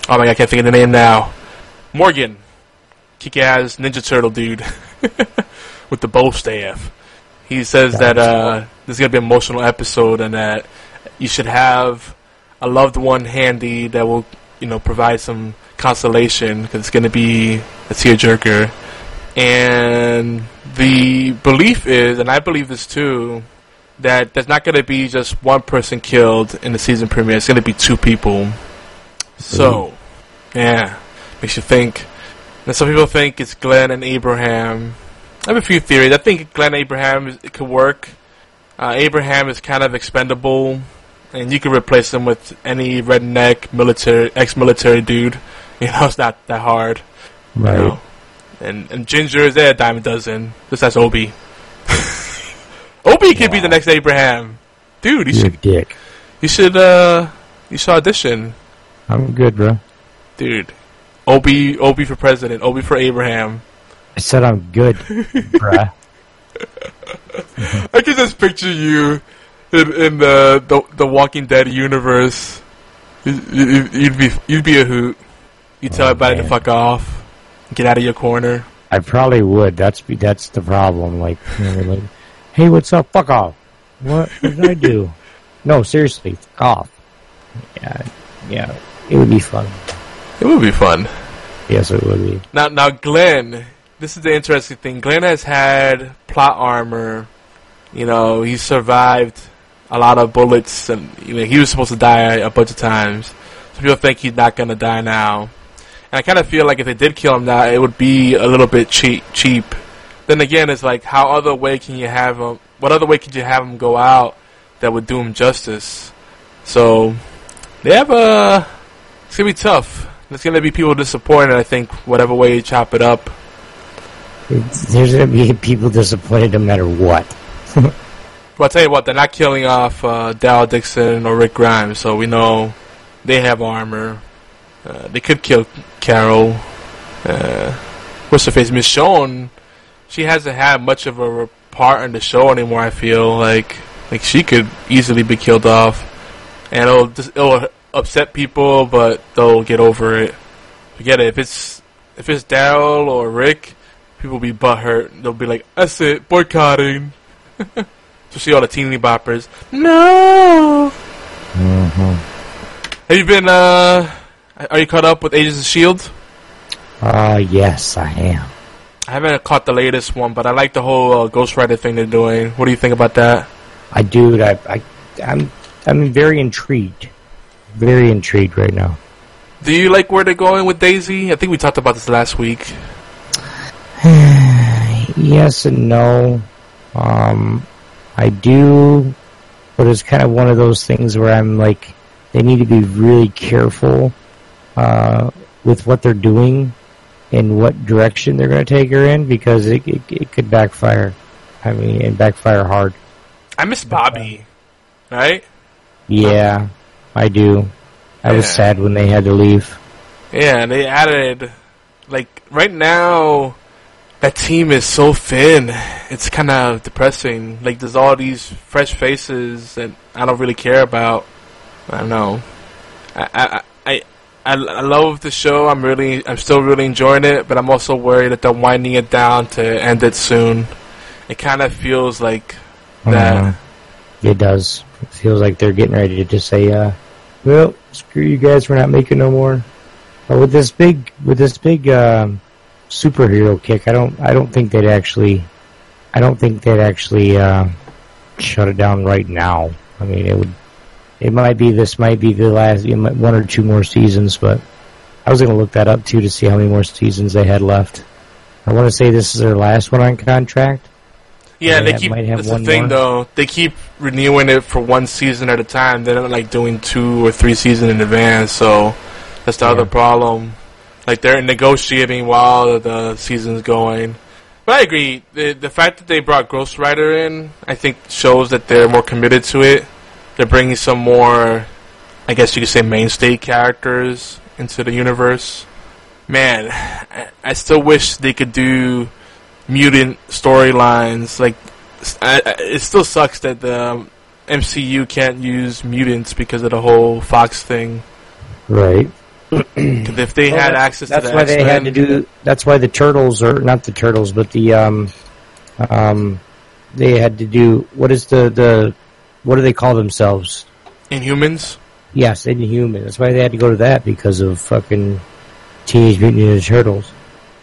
oh my god, I can't think of the name now. Morgan, kick-ass Ninja Turtle dude (laughs) with the bow staff. He says that uh, this is gonna be an emotional episode and that you should have a loved one handy that will, you know, provide some consolation because it's gonna be a tearjerker. And the belief is, and I believe this too, that there's not going to be just one person killed in the season premiere. It's going to be two people. So, yeah, makes you think. And some people think it's Glenn and Abraham. I have a few theories. I think Glenn Abraham is, it could work. Uh, Abraham is kind of expendable, and you can replace them with any redneck military ex-military dude. (laughs) You know, it's not that hard. you Right. know. And and Ginger is there a dime a dozen. Just that's Obi. (laughs) Obi could be the next Abraham. Dude, you You're should dick. you should uh you should audition. I'm good, bro. Dude. Obi Obi for president, Obi for Abraham. I said I'm good, (laughs) bruh. I can just picture you in, in the, the the Walking Dead universe. You- You'd be you'd be a hoot. You tell Oh, everybody to fuck off. Get out of your corner. I probably would. That's be that's the problem. Like, you know, like, (laughs) hey, what's up? Fuck off. What, what did I do? (laughs) No, seriously, fuck off. Yeah, yeah. It would be fun. It would be fun. Yes, it would be. Now, now, Glenn. This is the interesting thing. Glenn has had plot armor. You know, he survived a lot of bullets, and you know he was supposed to die a bunch of times. So people think he's not gonna die now. And I kind of feel like if they did kill him now, it would be a little bit cheap. Cheap. Then again, it's like how other way can you have him? What other way could you have him go out that would do him justice? So they have a. It's gonna be tough. There's gonna be people disappointed. I think whatever way you chop it up. There's gonna be people disappointed no matter what. (laughs) Well, I'll tell you what, they're not killing off uh, Dixon or Rick Grimes, so we know they have armor. Uh, they could kill Carol. Uh, what's her face? Michonne. She hasn't had much of a part in the show anymore. I feel like like she could easily be killed off, and it'll just, it'll upset people, but they'll get over it. Forget it. If it's if it's Daryl or Rick, people will be butthurt. They'll be like, "That's it, boycotting." (laughs) Especially all the teeny boppers. No. Have you been? uh Are you caught up with Agents of Shield? Uh, yes, I am. I haven't caught the latest one, but I like the whole uh, Ghost Rider thing they're doing. What do you think about that? I do. I, I, I'm, I'm very intrigued. Very intrigued right now. Do you like where they're going with Daisy? I think we talked about this last week. (sighs) Yes and no. Um, I do, but it's kind of one of those things where I'm like, they need to be really careful uh, with what they're doing and what direction they're going to take her in because it, it it could backfire. I mean, and backfire hard. I miss Bobby, right? Yeah, I do. I was sad when they had to leave. Yeah, they added like right now that team is so thin. It's kind of depressing. Like there's all these fresh faces that I don't really care about. I don't know. I I I, I, I love the show. I'm really, I'm still really enjoying it, but I'm also worried that they're winding it down to end it soon. It kind of feels like that. It does. It feels like they're getting ready to just say, uh, "Well, screw you guys. We're not making no more." But with this big, with this big um, superhero kick, I don't, I don't think they'd actually, I don't think they'd actually uh, shut it down right now. I mean, it would. It might be this might be the last you know, one or two more seasons, but I was going to look that up too to see how many more seasons they had left. I want to say this is their last one on contract. Yeah, They they keep. might have That's the thing, more. though. They keep renewing it for one season at a time. They're not like doing two or three seasons in advance. So that's the other problem. Like they're negotiating while the season's going. But I agree. The the fact that they brought Ghost Rider in, I think, shows that they're more committed to it. They're bringing some more, I guess you could say, mainstay characters into the universe. Man, I, I still wish they could do mutant storylines. Like, I, I, it still sucks that the um, MCU can't use mutants because of the whole Fox thing. Right. If they Well, had access that's to the why they had to do. That's why the turtles, are not the turtles, but the um, um, they had to do. What is the the what do they call themselves? Inhumans. Yes, Inhuman. That's why they had to go to that because of fucking Teenage Mutant Ninja Turtles.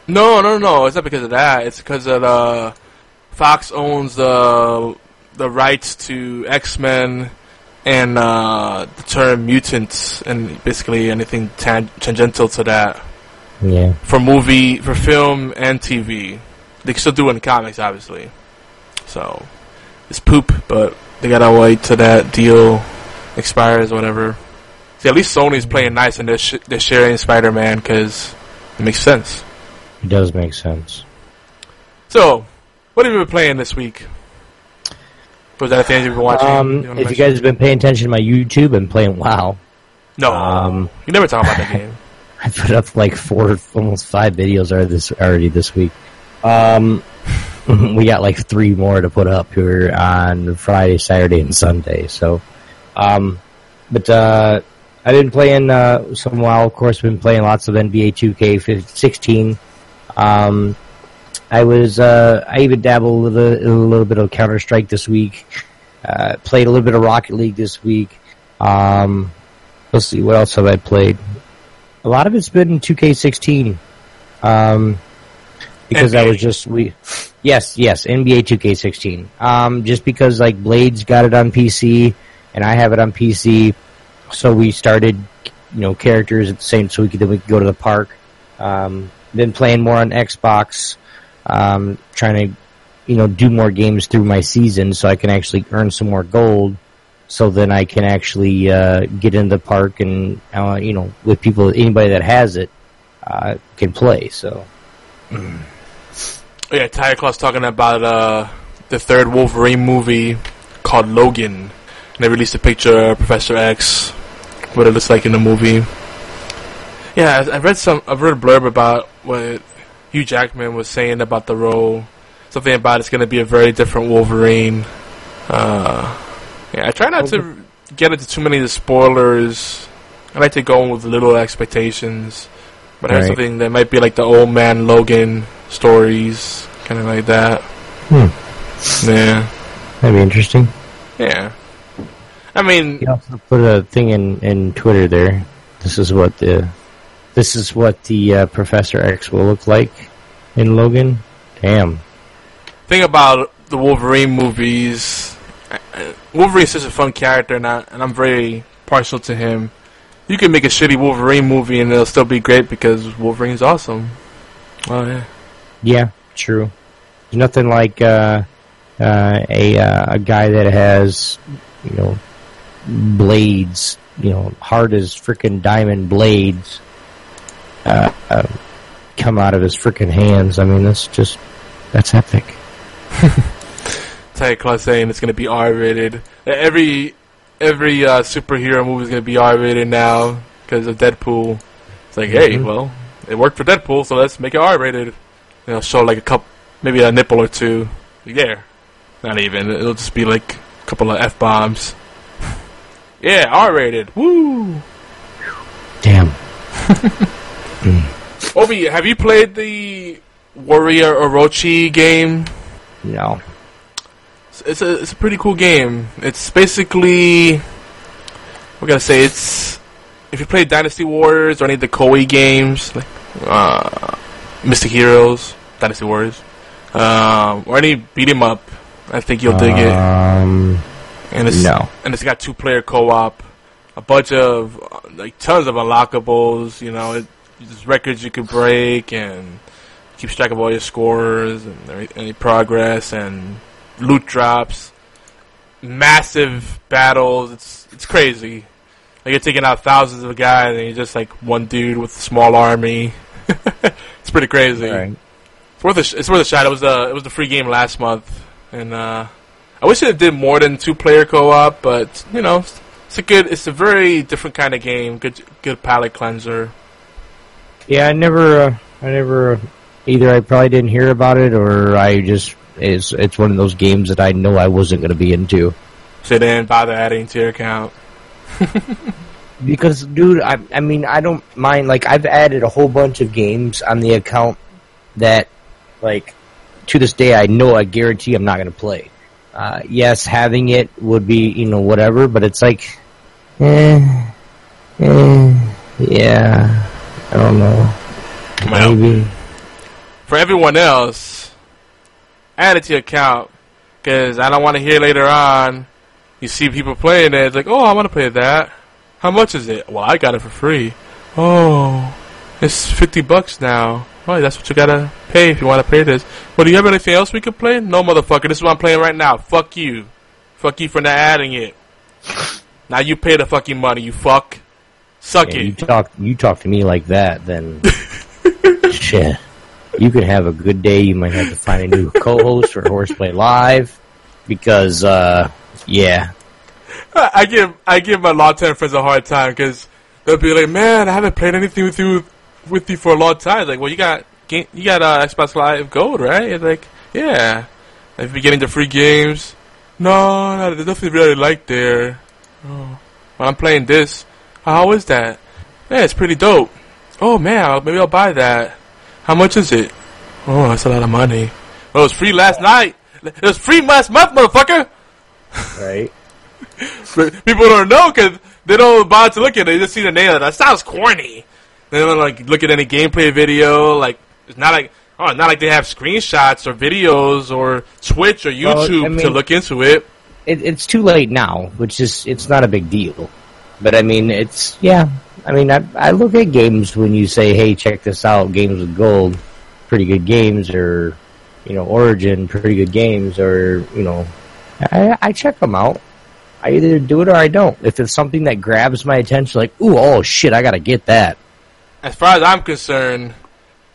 No, no, no. It's not because of that. It's because of the Fox owns the the rights to X Men and uh, the term mutants and basically anything tan- tangential to that Yeah. for movie, for film and TV. They still do it in comics, obviously. So it's poop, but they gotta wait till that deal expires, or whatever. See, at least Sony's playing nice and they're, sh- they're sharing Spider Man because it makes sense. It does make sense. So, what have you been playing this week? Was that anything you've been watching? Um, You if you guys have been paying attention to my YouTube and playing WoW, no, um, you never talk about that game. (laughs) I put up like four, almost five videos already this already this week. Um, (laughs) we got like three more to put up here on Friday, Saturday, and Sunday. So, um, but uh, I've been playing uh, some WoW. Of course, been playing lots of NBA 2K16. Um, I was uh, I even dabbled with a, a little bit of Counter Strike this week. Uh, played a little bit of Rocket League this week. Um, let's see what else have I played a lot of it's been 2K16. Um, because I NBA. was just we, yes, yes, NBA 2K16. Um, just because like Blades got it on PC and I have it on PC, so we started, you know, characters at the same, so we could then we could go to the park. Um, been playing more on Xbox, um, trying to, you know, do more games through my season so I can actually earn some more gold so then I can actually uh, get into the park and uh, you know with people anybody that has it uh, can play. So (clears throat) yeah, Tyre talking about uh, the third Wolverine movie called Logan. And they released a picture of Professor X, what it looks like in the movie. Yeah, I've read some. I've read a blurb about what Hugh Jackman was saying about the role. Something about it's going to be a very different Wolverine. Uh, yeah, I try not to get into too many of the spoilers. I like to go in with little expectations. But I heard Right. something that might be like the old man Logan stories, kind of like that. Hmm. Yeah, that'd be interesting. yeah. I mean, You also put a thing in in Twitter there. This is what the this is what the uh, Professor X will look like in Logan. Damn. thing about the Wolverine movies, I- I- Wolverine's such a fun character, and, I, and I'm very partial to him. You can make a shitty Wolverine movie, and it'll still be great because Wolverine's awesome. Oh yeah, Yeah, true. There's nothing like uh, uh, a uh, a guy that has you know blades, you know, hard as freaking diamond blades, uh, uh, come out of his freaking hands. I mean, that's just that's epic. Ty Claus saying it's gonna be R-rated. Every every uh, superhero movie is gonna be R-rated now because of Deadpool. It's like, hey, Mhm. well, it worked for Deadpool, so let's make it R-rated. You know, show like a couple, maybe a nipple or two. Yeah, not even. It'll just be like a couple of f bombs. (laughs) yeah, R-rated. Woo! Damn. (laughs) Obi, have you played the Warrior Orochi game? No. It's- It's a it's a pretty cool game. It's basically what can I say? It's if you play Dynasty Warriors or any of the Koei games, like uh, Mystic Heroes, Dynasty Warriors, um, or any beat 'em up, I think you'll dig it. Um, And it's no. and it's got two player co op, a bunch of uh, like tons of unlockables. You know, it, there's records you can break and keeps track of all your scores and any progress and loot drops. Massive battles. It's it's crazy. Like you're taking out thousands of guys and you're just like one dude with a small army. (laughs) it's pretty crazy. Right. It's worth a sh- it's worth a shot. It was a it was the free game last month, and uh, I wish it did more than two player co op. But you know, it's, it's a good. It's a very different kind of game. Good good palate cleanser. Yeah, I never, uh, I never, either I probably didn't hear about it or I just, it's, it's one of those games that I know I wasn't going to be into. So they didn't bother adding to your account. (laughs) (laughs) Because, dude, I, I mean, I don't mind, like, I've added a whole bunch of games on the account that, like, to this day I know I guarantee I'm not going to play. Uh, yes, having it would be, you know, whatever, but it's like, eh, eh, yeah, I don't know. Well, Maybe. for everyone else, add it to your account because I don't want to hear later on. You see people playing it, it's like, oh, I want to play that. How much is it? Well, I got it for free. Oh, it's fifty bucks now. Oh, that's what you gotta pay if you want to play this. Well, do you have anything else we could play? No, motherfucker. This is what I'm playing right now. Fuck you. Fuck you for not adding it. Now you pay the fucking money. You fuck. Suck Yeah, you talk you talk to me like that, then (laughs) shit. You could have a good day. You might have to find a new (laughs) co-host for Horseplay Live because, uh, yeah, I I give I give my long-term friends a hard time because they'll be like, "Man, I haven't played anything with you with you for a long time." Like, well, you got you got uh, Xbox Live Gold, right? It's like, yeah. Have you getting the free games? No, no, there's nothing really like there. Oh. Well, I'm playing this. How is that? Yeah, it's pretty dope. Oh man, maybe I'll buy that. How much is it? Oh, that's a lot of money. Well, it was free last night. It was free last month, motherfucker. right. (laughs) People don't know because they don't bother to look at it. They just see the name. That sounds corny. They don't like look at any gameplay video. Like it's not like oh, not like they have screenshots or videos or Twitch or Well, I YouTube to look into it. It, it's too late now, which is it's not a big deal. But I mean, it's yeah. I mean, I I look at games when you say, "Hey, check this out." Games with gold, pretty good games, or you know, Origin, pretty good games, or you know, I I check them out. I either do it or I don't. If it's something that grabs my attention, like, ooh, oh shit, I gotta get that. As far as I'm concerned,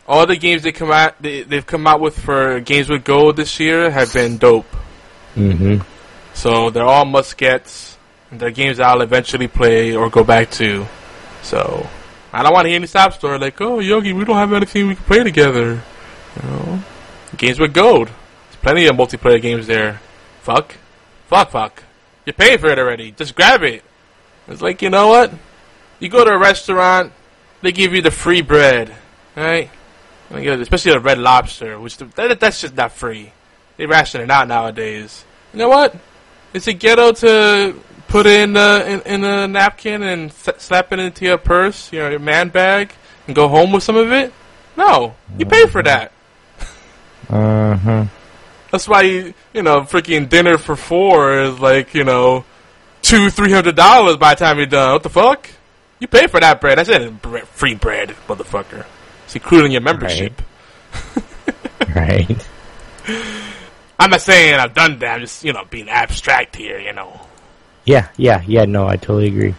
all the games they come out they, they've come out with for games with gold this year have been dope. Mm-hmm. So they're all must gets. They're games I'll eventually play or go back to. So I don't want to hear any stop story like, oh Yogi, we don't have anything we can play together. You know, games with gold. There's plenty of multiplayer games there. Fuck, fuck, fuck. You're paying for it already. Just grab it. It's like you know what? You go to a restaurant, they give you the free bread, right? Especially the Red Lobster, which the, that, that's just not free. They ration it out nowadays. You know what? It's a ghetto to put it in, uh, in, in a napkin and slap it into your purse, your, your man bag, and go home with some of it? No, you pay for that. (laughs) Uh huh. That's why you, you know, freaking dinner for four is like, you know, two, three hundred dollars by the time you're done. What the fuck? You pay for that bread. I said free bread, motherfucker. It's included in your membership. Right. (laughs) I'm not saying I've done that. I'm just, you know, being abstract here, you know. Yeah, yeah, yeah. No, I totally agree.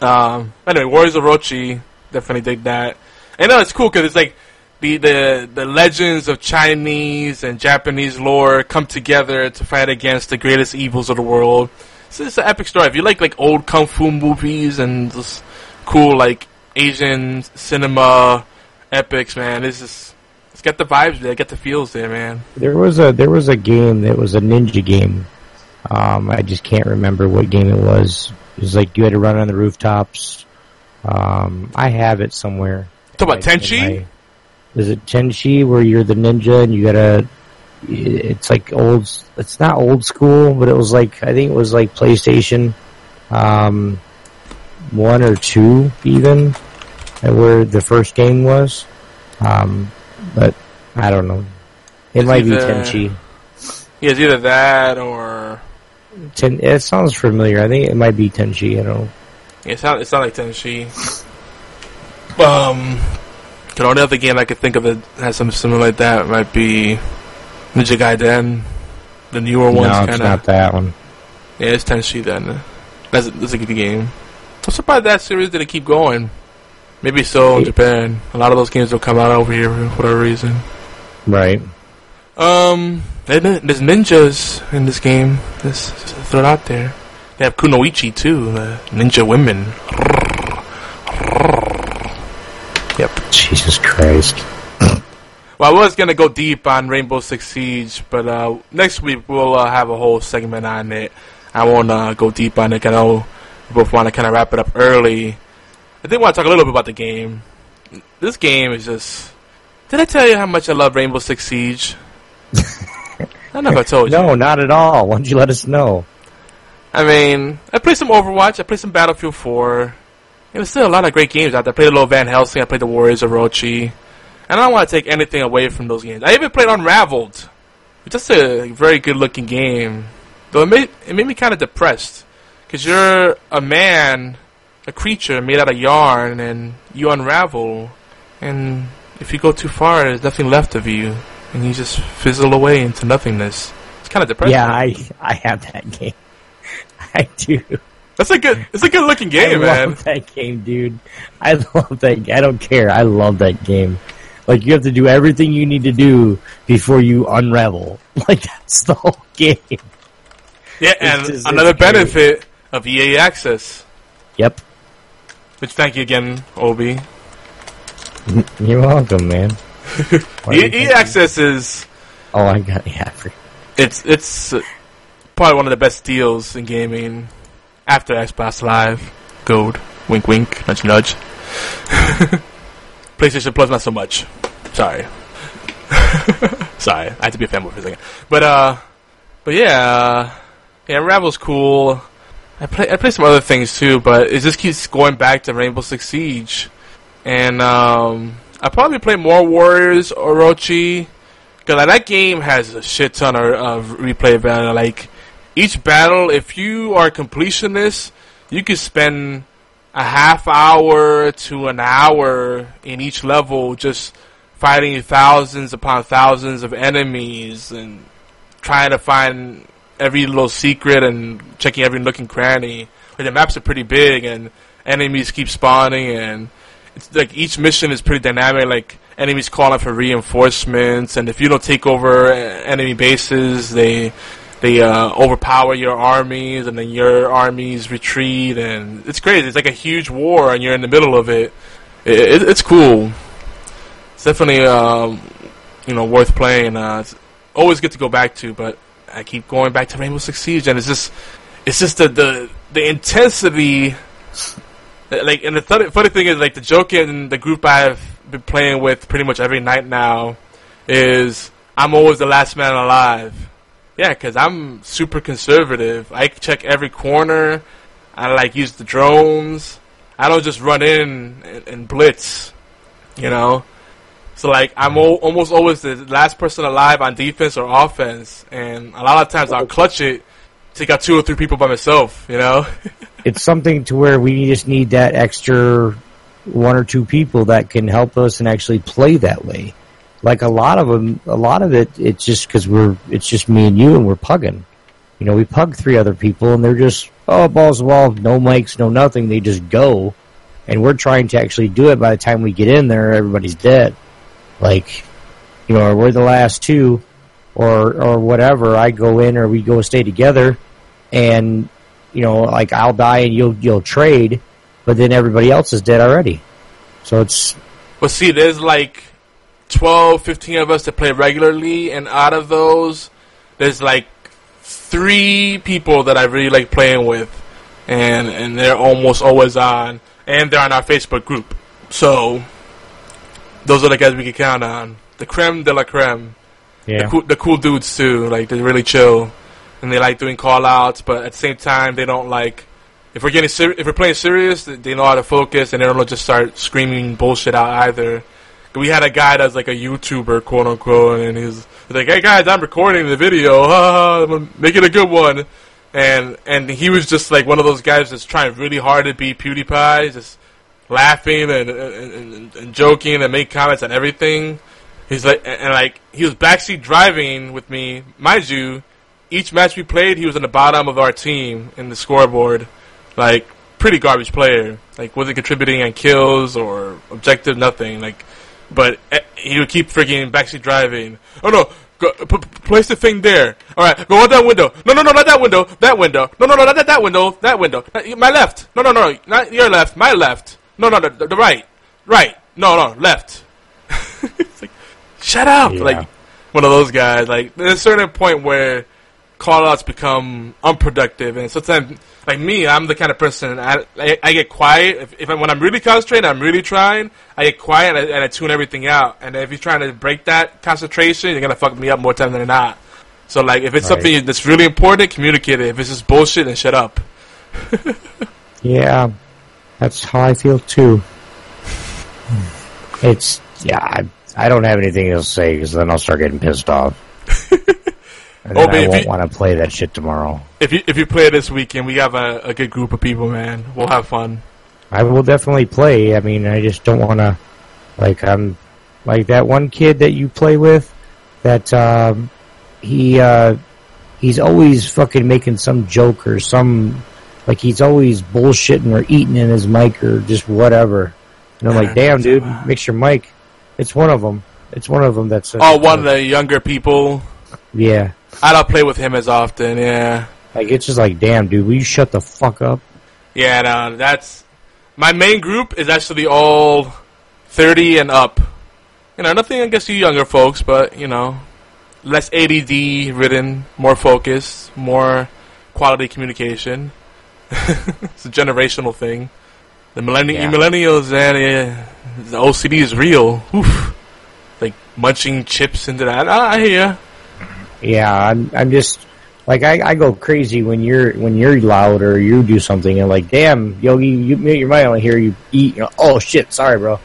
Um, anyway, Warriors of Orochi, definitely dig that. And no, it's cool because it's like the, the the legends of Chinese and Japanese lore come together to fight against the greatest evils of the world. So it's an epic story. If you like like old kung fu movies and just cool like Asian cinema epics, man, this is it's got the vibes there, get the feels there, man. There was a there was a game that was a ninja game. Um, I just can't remember what game it was. It was like you had to run on the rooftops. Um, I have it somewhere. Talk about I- Tenchi. my- Is it Tenchi where you're the ninja and you gotta? It's like old. It's not old school, but it was like I think it was like PlayStation, um, one or two even, where the first game was. Um, but I don't know. It It's might be either- Tenchi. Yeah, it's either that or Ten, it sounds familiar. I think it might be Tenchi. I don't know. it's not. It's not like Tenchi. Um, the only other game I could think of that has something similar like that might be Ninja Gaiden. The newer ones, no, it's of. not that one. Yeah, it's Tenchi then. That's a, that's a good game. I'm surprised that series didn't keep going. Maybe so in Japan. A lot of those games don't come out over here for whatever reason. Right. Um, there's ninjas in this game. Just, just throw it out there. They have Kunoichi too, uh, ninja women. Yep. Jesus Christ. Well, I was gonna go deep on Rainbow Six Siege, but uh, next week we'll uh, have a whole segment on it. I won't uh, go deep on it. I know we both want to kind of wrap it up early. I did want to talk a little bit about the game. This game is just. Did I tell you how much I love Rainbow Six Siege? I don't know if I told you. No, not at all. Why don't you let us know? I mean, I played some Overwatch. I played some Battlefield 4. And there's still a lot of great games out there. I played a little Van Helsing. I played the Warriors of Orochi. And I don't want to take anything away from those games. I even played Unraveled. It's just a very good looking game. Though it made, it made me kind of depressed. Because you're a man, a creature made out of yarn, and you unravel. And if you go too far, there's nothing left of you. And you just fizzle away into nothingness. It's kind of depressing. Yeah, I I have that game. (laughs) I do. That's a good. It's a good looking game, man. I man. love that game, dude. I (laughs) love that. I don't care. I love that game. Like you have to do everything you need to do before you unravel. (laughs) Like that's the whole game. Yeah, and just- another great. benefit of EA Access. Yep. Which thank you again, Obi. You're welcome, man. Why EA, do you EA think- Access is Oh, I got yeah. It's it's uh, probably one of the best deals in gaming after Xbox Live, Gold, wink wink, nudge nudge. (laughs) PlayStation Plus not so much. Sorry. (laughs) Sorry, I had to be a fanboy for a second. But uh, but yeah, uh, yeah, Unravel's cool. I play I play some other things too, but it just keeps going back to Rainbow Six Siege, and um, I probably play more Warriors Orochi because like, that game has a shit ton of, of replay value. Like each battle, if you are a completionist, you could spend a half hour to an hour in each level just fighting thousands upon thousands of enemies and trying to find every little secret and checking every nook and cranny. Like the maps are pretty big and enemies keep spawning and it's like each mission is pretty dynamic. Like enemies calling for reinforcements, and if you don't take over uh, enemy bases, they they uh, overpower your armies, and then your armies retreat, and it's crazy. It's like a huge war, and you're in the middle of it. it, it it's cool. It's definitely um, you know worth playing. Uh, it's always good to go back to, but I keep going back to Rainbow Six Siege, and it's just it's just the the the intensity like and the th- funny thing is like the joke in the group I've been playing with pretty much every night now is I'm always the last man alive. Yeah, because I'm super conservative. I check every corner. I like use the drones. I don't just run in and, and blitz. You know. So like I'm o- almost always the last person alive on defense or offense, and a lot of times I'll clutch it, take out two or three people by myself. You know. (laughs) It's something to where we just need that extra one or two people that can help us and actually play that way. Like a lot of them, a lot of it, it's just because we're, it's just me and you and we're pugging. You know, we pug three other people and they're just, oh, balls to the wall, no mics, no nothing. They just go. And we're trying to actually do it. By the time we get in there, everybody's dead. Like, you know, we're the last two or, or whatever. I go in or we go stay together and, you know, like I'll die and you'll, you'll trade, but then everybody else is dead already. So it's, But see, there's like 12, 15 of us that play regularly, and out of those, there's like three people that I really like playing with. and and they're almost always on, and they're on our Facebook group. So those are the guys we can count on. The creme de la creme. Yeah. The, cool, the cool dudes too. Like they're really chill, and they like doing call outs, but at the same time they don't like. If we're getting ser- if we're playing serious, they- know how to focus, and they don't just start screaming bullshit out either. We had a guy that's like a YouTuber, quote unquote, and he's like, "Hey guys, I'm recording the video. Make it a good one." And and he was just like one of those guys that's trying really hard to be PewDiePie, just laughing and and, and, and joking and make comments on everything. He's like, and, and like he was backseat driving with me, mind you. Each match we played, he was in the bottom of our team in the scoreboard, like pretty garbage player. Like wasn't contributing on kills or objective, nothing. Like, but eh, he would keep freaking backseat driving. Oh no, go, place the thing there. All right, go out that window. No, no, no, not that window. That window. No, no, no, not that, that window. That window. My left. No, no, no, not your left. My left. No, no, the, the right. Right. No, no, left. (laughs) it's like, shut up. Yeah. Like one of those guys. Like there's a certain point where call-outs become unproductive, and sometimes, like me, I'm the kind of person I I, I get quiet if, if I, when I'm really concentrated, I'm really trying. I get quiet and I, and I tune everything out. And if you're trying to break that concentration, you're gonna fuck me up more time than not. So like, if it's Right. something that's really important, communicate it. If it's just bullshit, then shut up. (laughs) Yeah, that's how I feel too. It's yeah, I, I don't have anything else to say because then I'll start getting pissed off. (laughs) and Oh, I won't want to play that shit tomorrow. If you if you play this weekend, we have a, a good group of people, man. We'll have fun. I will definitely play. I mean, I just don't want to, like, I'm like that one kid that you play with. That um, he uh, he's always fucking making some joke or some like he's always bullshitting or eating in his mic or just whatever. And I'm like, damn, dude, mix your mic. It's one of them. It's one of them. That's a, Oh, one of the younger people. yeah. I don't play with him as often. Yeah. Like it's just like, damn, dude, will you shut the fuck up? Yeah, no, that's my main group is actually all thirty and up. You know, nothing against you younger folks, but you know, less ADD ridden, more focus, more quality communication. (laughs) it's a generational thing. The millenni- Yeah. millennials and yeah, the OCD is real. Oof. Like munching chips into that. Ah, I hear. Yeah, I'm I'm just like I, I go crazy when you're when you're loud or you do something and like, damn, Yogi, you mute your mic. I hear you eat. You know, oh shit, sorry, bro.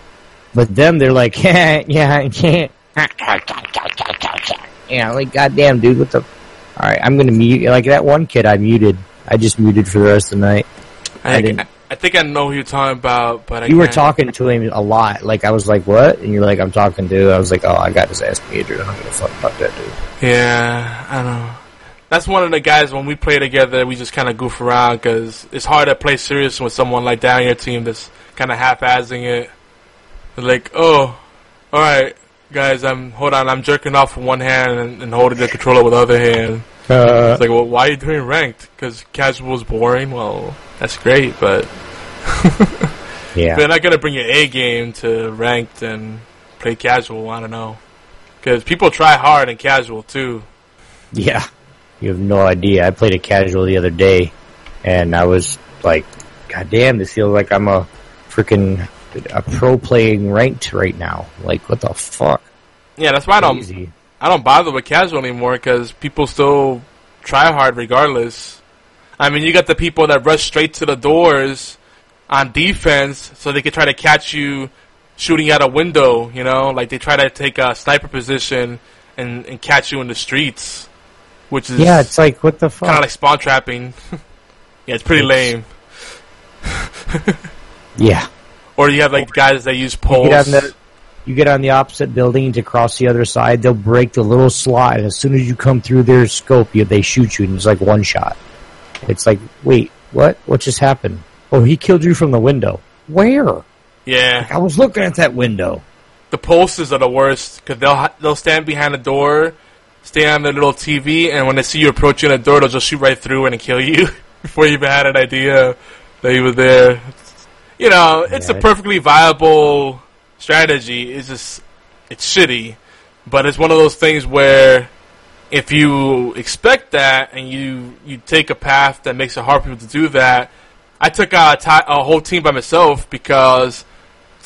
But them, they're like, (laughs) yeah, yeah, I. (laughs) Yeah, like goddamn, dude, what the? All right, I'm gonna mute. Like that one kid, I muted. I just muted for the rest of the night. I I, didn't- I, I think I know who you're talking about, but I You were can't- talking to him a lot. Like I was like, what? And you're like, I'm talking to. I was like, oh, I got his ass muted. I don't give a fuck about that dude. Yeah, I don't know. That's one of the guys when we play together, we just kind of goof around because it's hard to play serious with someone like that on your team that's kind of half-assing it. They're like, oh, all right, guys, I'm hold on, I'm jerking off with one hand and, and holding the controller with the other hand. Uh, It's like, well, why are you doing ranked? Because casual is boring. Well, that's great, but (laughs) yeah. they're not gonna bring your A game to ranked and play casual. I don't know, because people try hard in casual too. Yeah. You have no idea. I played a casual the other day, and I was like, God damn, this feels like I'm a freaking a pro playing ranked right now. Like, what the fuck? Yeah, that's why I don't. Crazy. I don't bother with casual anymore because people still try hard regardless. I mean, you got the people that rush straight to the doors on defense so they can try to catch you shooting out a window, you know? Like they try to take a sniper position and, and catch you in the streets, which is Yeah, it's like, what the fuck? kind of like spawn trapping. (laughs) yeah, it's pretty lame. (laughs) yeah. Or you have like guys that use You poles. get the, you get on the opposite building to cross the other side, they'll break the little slot, and as soon as you come through their scope, you, they shoot you, and it's like one shot. It's like, wait, what? What just happened? Oh, he killed you from the window. Where? yeah. I was looking at that window. the posters are the worst because they'll they'll stand behind the door, stay on their little TV, and when they see you approaching the door, they'll just shoot right through and kill you (laughs) before you even had an idea that you were there. You know, it's a perfectly viable strategy. It's just it's shitty, but it's one of those things where if you expect that and you you take a path that makes it hard for people to do that, I took out a, whole team by myself because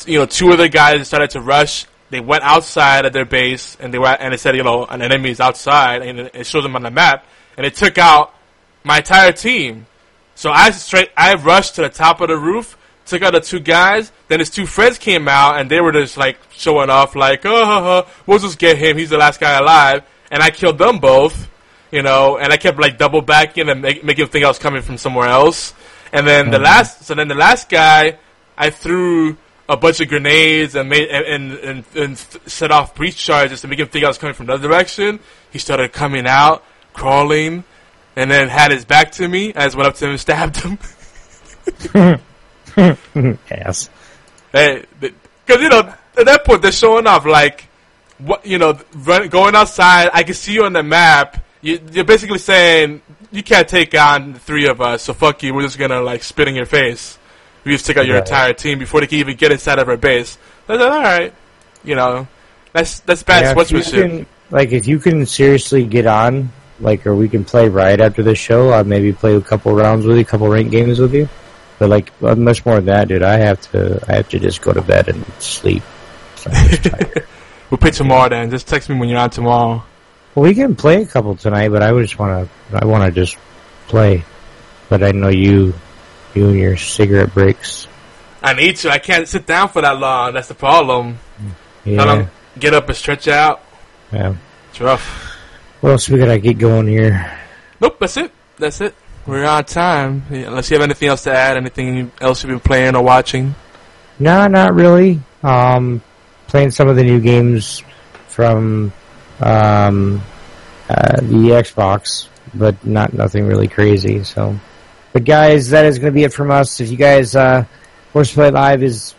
you know two of the guys started to rush. They went outside of their base and they were and it said you know an enemy is outside and it shows them on the map and it took out my entire team. So I straight I rushed to the top of the roof, took out the two guys. Then his two friends came out and they were just like showing off, like, oh, huh, we'll just get him. He's the last guy alive. And I killed them both, you know. And I kept like double backing and make, making him think I was coming from somewhere else. And then the hmm. last, so then the last guy, I threw a bunch of grenades and made and and, and, and set off breach charges to make him think I was coming from the other direction. He started coming out, crawling, and then had his back to me. I just went up to him and (laughs) stabbed him. (laughs) Ass. Hey, because you know at that point they're showing off like what you know, run, going outside. I can see you on the map. You, you're basically saying you can't take on the three of us, so fuck you. We're just gonna like spit in your face. We just take out your Right. entire team before they can even get inside of our base. All right, you know, that's that's bad Yeah, sportsmanship. can- like if you can seriously get on, like, or we can play right after the show. I'll maybe play a couple rounds with you, a couple rank games with you. But like uh, much more than that, dude. I have to. I have to just go to bed and sleep. (laughs) So I'm just tired. We'll play tomorrow then. Just text me when you're on tomorrow. well, we can play a couple tonight, but I just want to. I want to just play. But I know you, you and your cigarette breaks. I need to. I can't sit down for that long. That's the problem. I Yeah, don't get up and stretch out. yeah. It's rough. What else we gotta get going here? Nope, that's it. That's it. We're on time. Yeah, Unless you have anything else to add, anything else you've been playing or watching. No, not really. Um, playing some of the new games from um, uh, the Xbox, but not nothing really crazy. So, but guys, that is going to be it from us. If you guys, uh, Horseplay Live is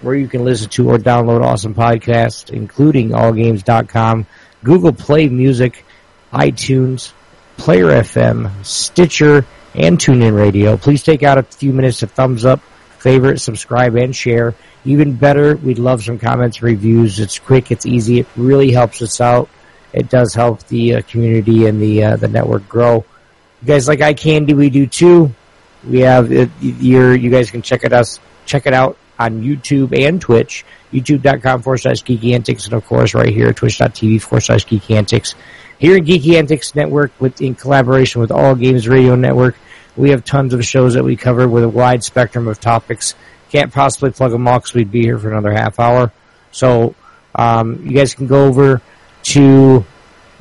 where you can listen to or download awesome podcasts, including AllGames.com, Google Play Music, iTunes, Player FM, Stitcher, and TuneIn Radio. Please take out a few minutes to thumbs up, favorite, subscribe, and share. Even better, we'd love some comments, reviews. It's quick, it's easy, it really helps us out. It does help the uh, community and the uh, the network grow. You guys like eye candy, we do too. We have it, your you guys can check it us check it out on YouTube and Twitch. YouTube.com forward slash geeky antics and of course right here twitch.tv forward slash geeky antics. Here in Geeky Antics Network with in collaboration with All Games Radio Network, we have tons of shows that we cover with a wide spectrum of topics. Can't possibly plug them all because we'd be here for another half hour. So um, you guys can go over to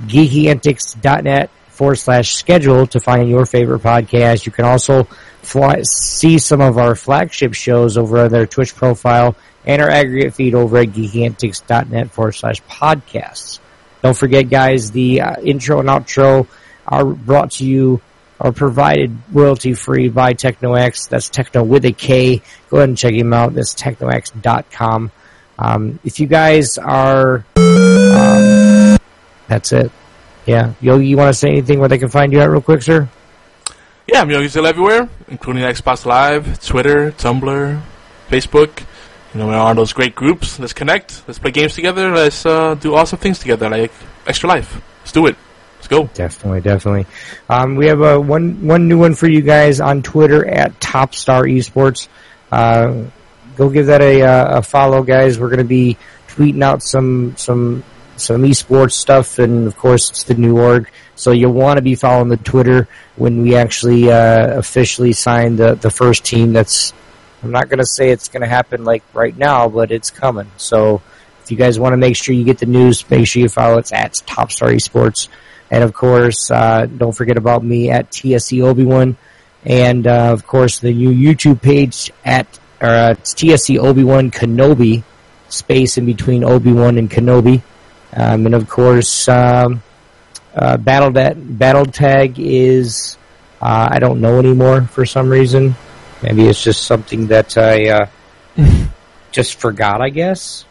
geekyantics.net forward slash schedule to find your favorite podcast. You can also fly, see some of our flagship shows over on their Twitch profile and our aggregate feed over at geekyantics.net forward slash podcasts. Don't forget, guys, the uh, intro and outro are brought to you or provided royalty free by TeknoAXE. That's Techno with a K. Go ahead and check him out. That's teknoaxe.com. Um, if you guys are, um, that's it. Yeah. Yogi, you want to say anything where they can find you at real quick, sir? Yeah, I'm Yogi still everywhere, including Xbox Live, Twitter, Tumblr, Facebook. You know, we're on those great groups. Let's connect. Let's play games together. Let's uh, do awesome things together, like Extra Life. Let's do it. Go. Definitely, definitely. Um, we have a one one new one for you guys on Twitter at Topstar Esports. Uh, go give that a, uh, a follow, guys. We're going to be tweeting out some some some esports stuff, and of course, it's the new org. So you'll want to be following the Twitter when we actually uh, officially sign the the first team. That's I'm not going to say it's going to happen like right now, but it's coming. So if you guys want to make sure you get the news, make sure you follow it's at Topstar Esports. And of course, uh, don't forget about me at TSC Obi-Wan. And, uh, of course, the new YouTube page at, or, uh, TSC Obi-Wan Kenobi, space in between Obi-Wan and Kenobi. Um, and of course, um, uh, Battle, that, Battle Tag is, uh, I don't know anymore for some reason. Maybe it's just something that I, uh, (laughs) just forgot, I guess.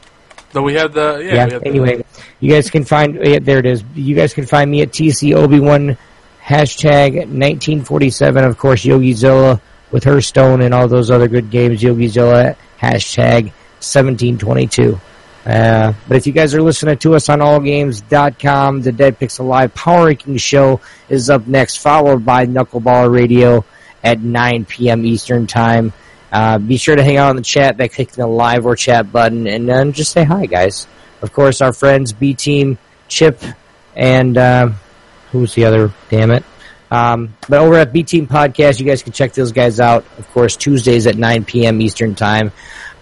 So we have the yeah. Yeah. we have the- anyway, you guys can find yeah, there it is. You guys can find me at TC Obi-Wan hashtag 1947. Of course, YogiZilla with Hearthstone and all those other good games. YogiZilla hashtag 1722. Uh, but if you guys are listening to us on allgames.com, the Dead Pixel Live Power Ranking Show is up next, followed by Knuckleball Radio at 9 p.m. Eastern Time. Uh, be sure to hang out in the chat by clicking the live or chat button and then just say hi, guys. Of course, our friends B Team, Chip, and uh, who's the other? Damn it. Um, but over at B Team Podcast, you guys can check those guys out. Of course, Tuesdays at 9 p.m. Eastern Time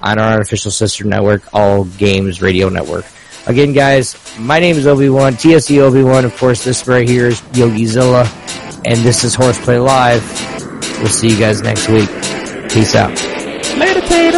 on our official sister network, All Games Radio Network. Again, guys, my name is Obi-Wan, TSC Obi-Wan. Of course, this right here is Yogizilla, and this is Horseplay Live. We'll see you guys next week. Peace out. Later.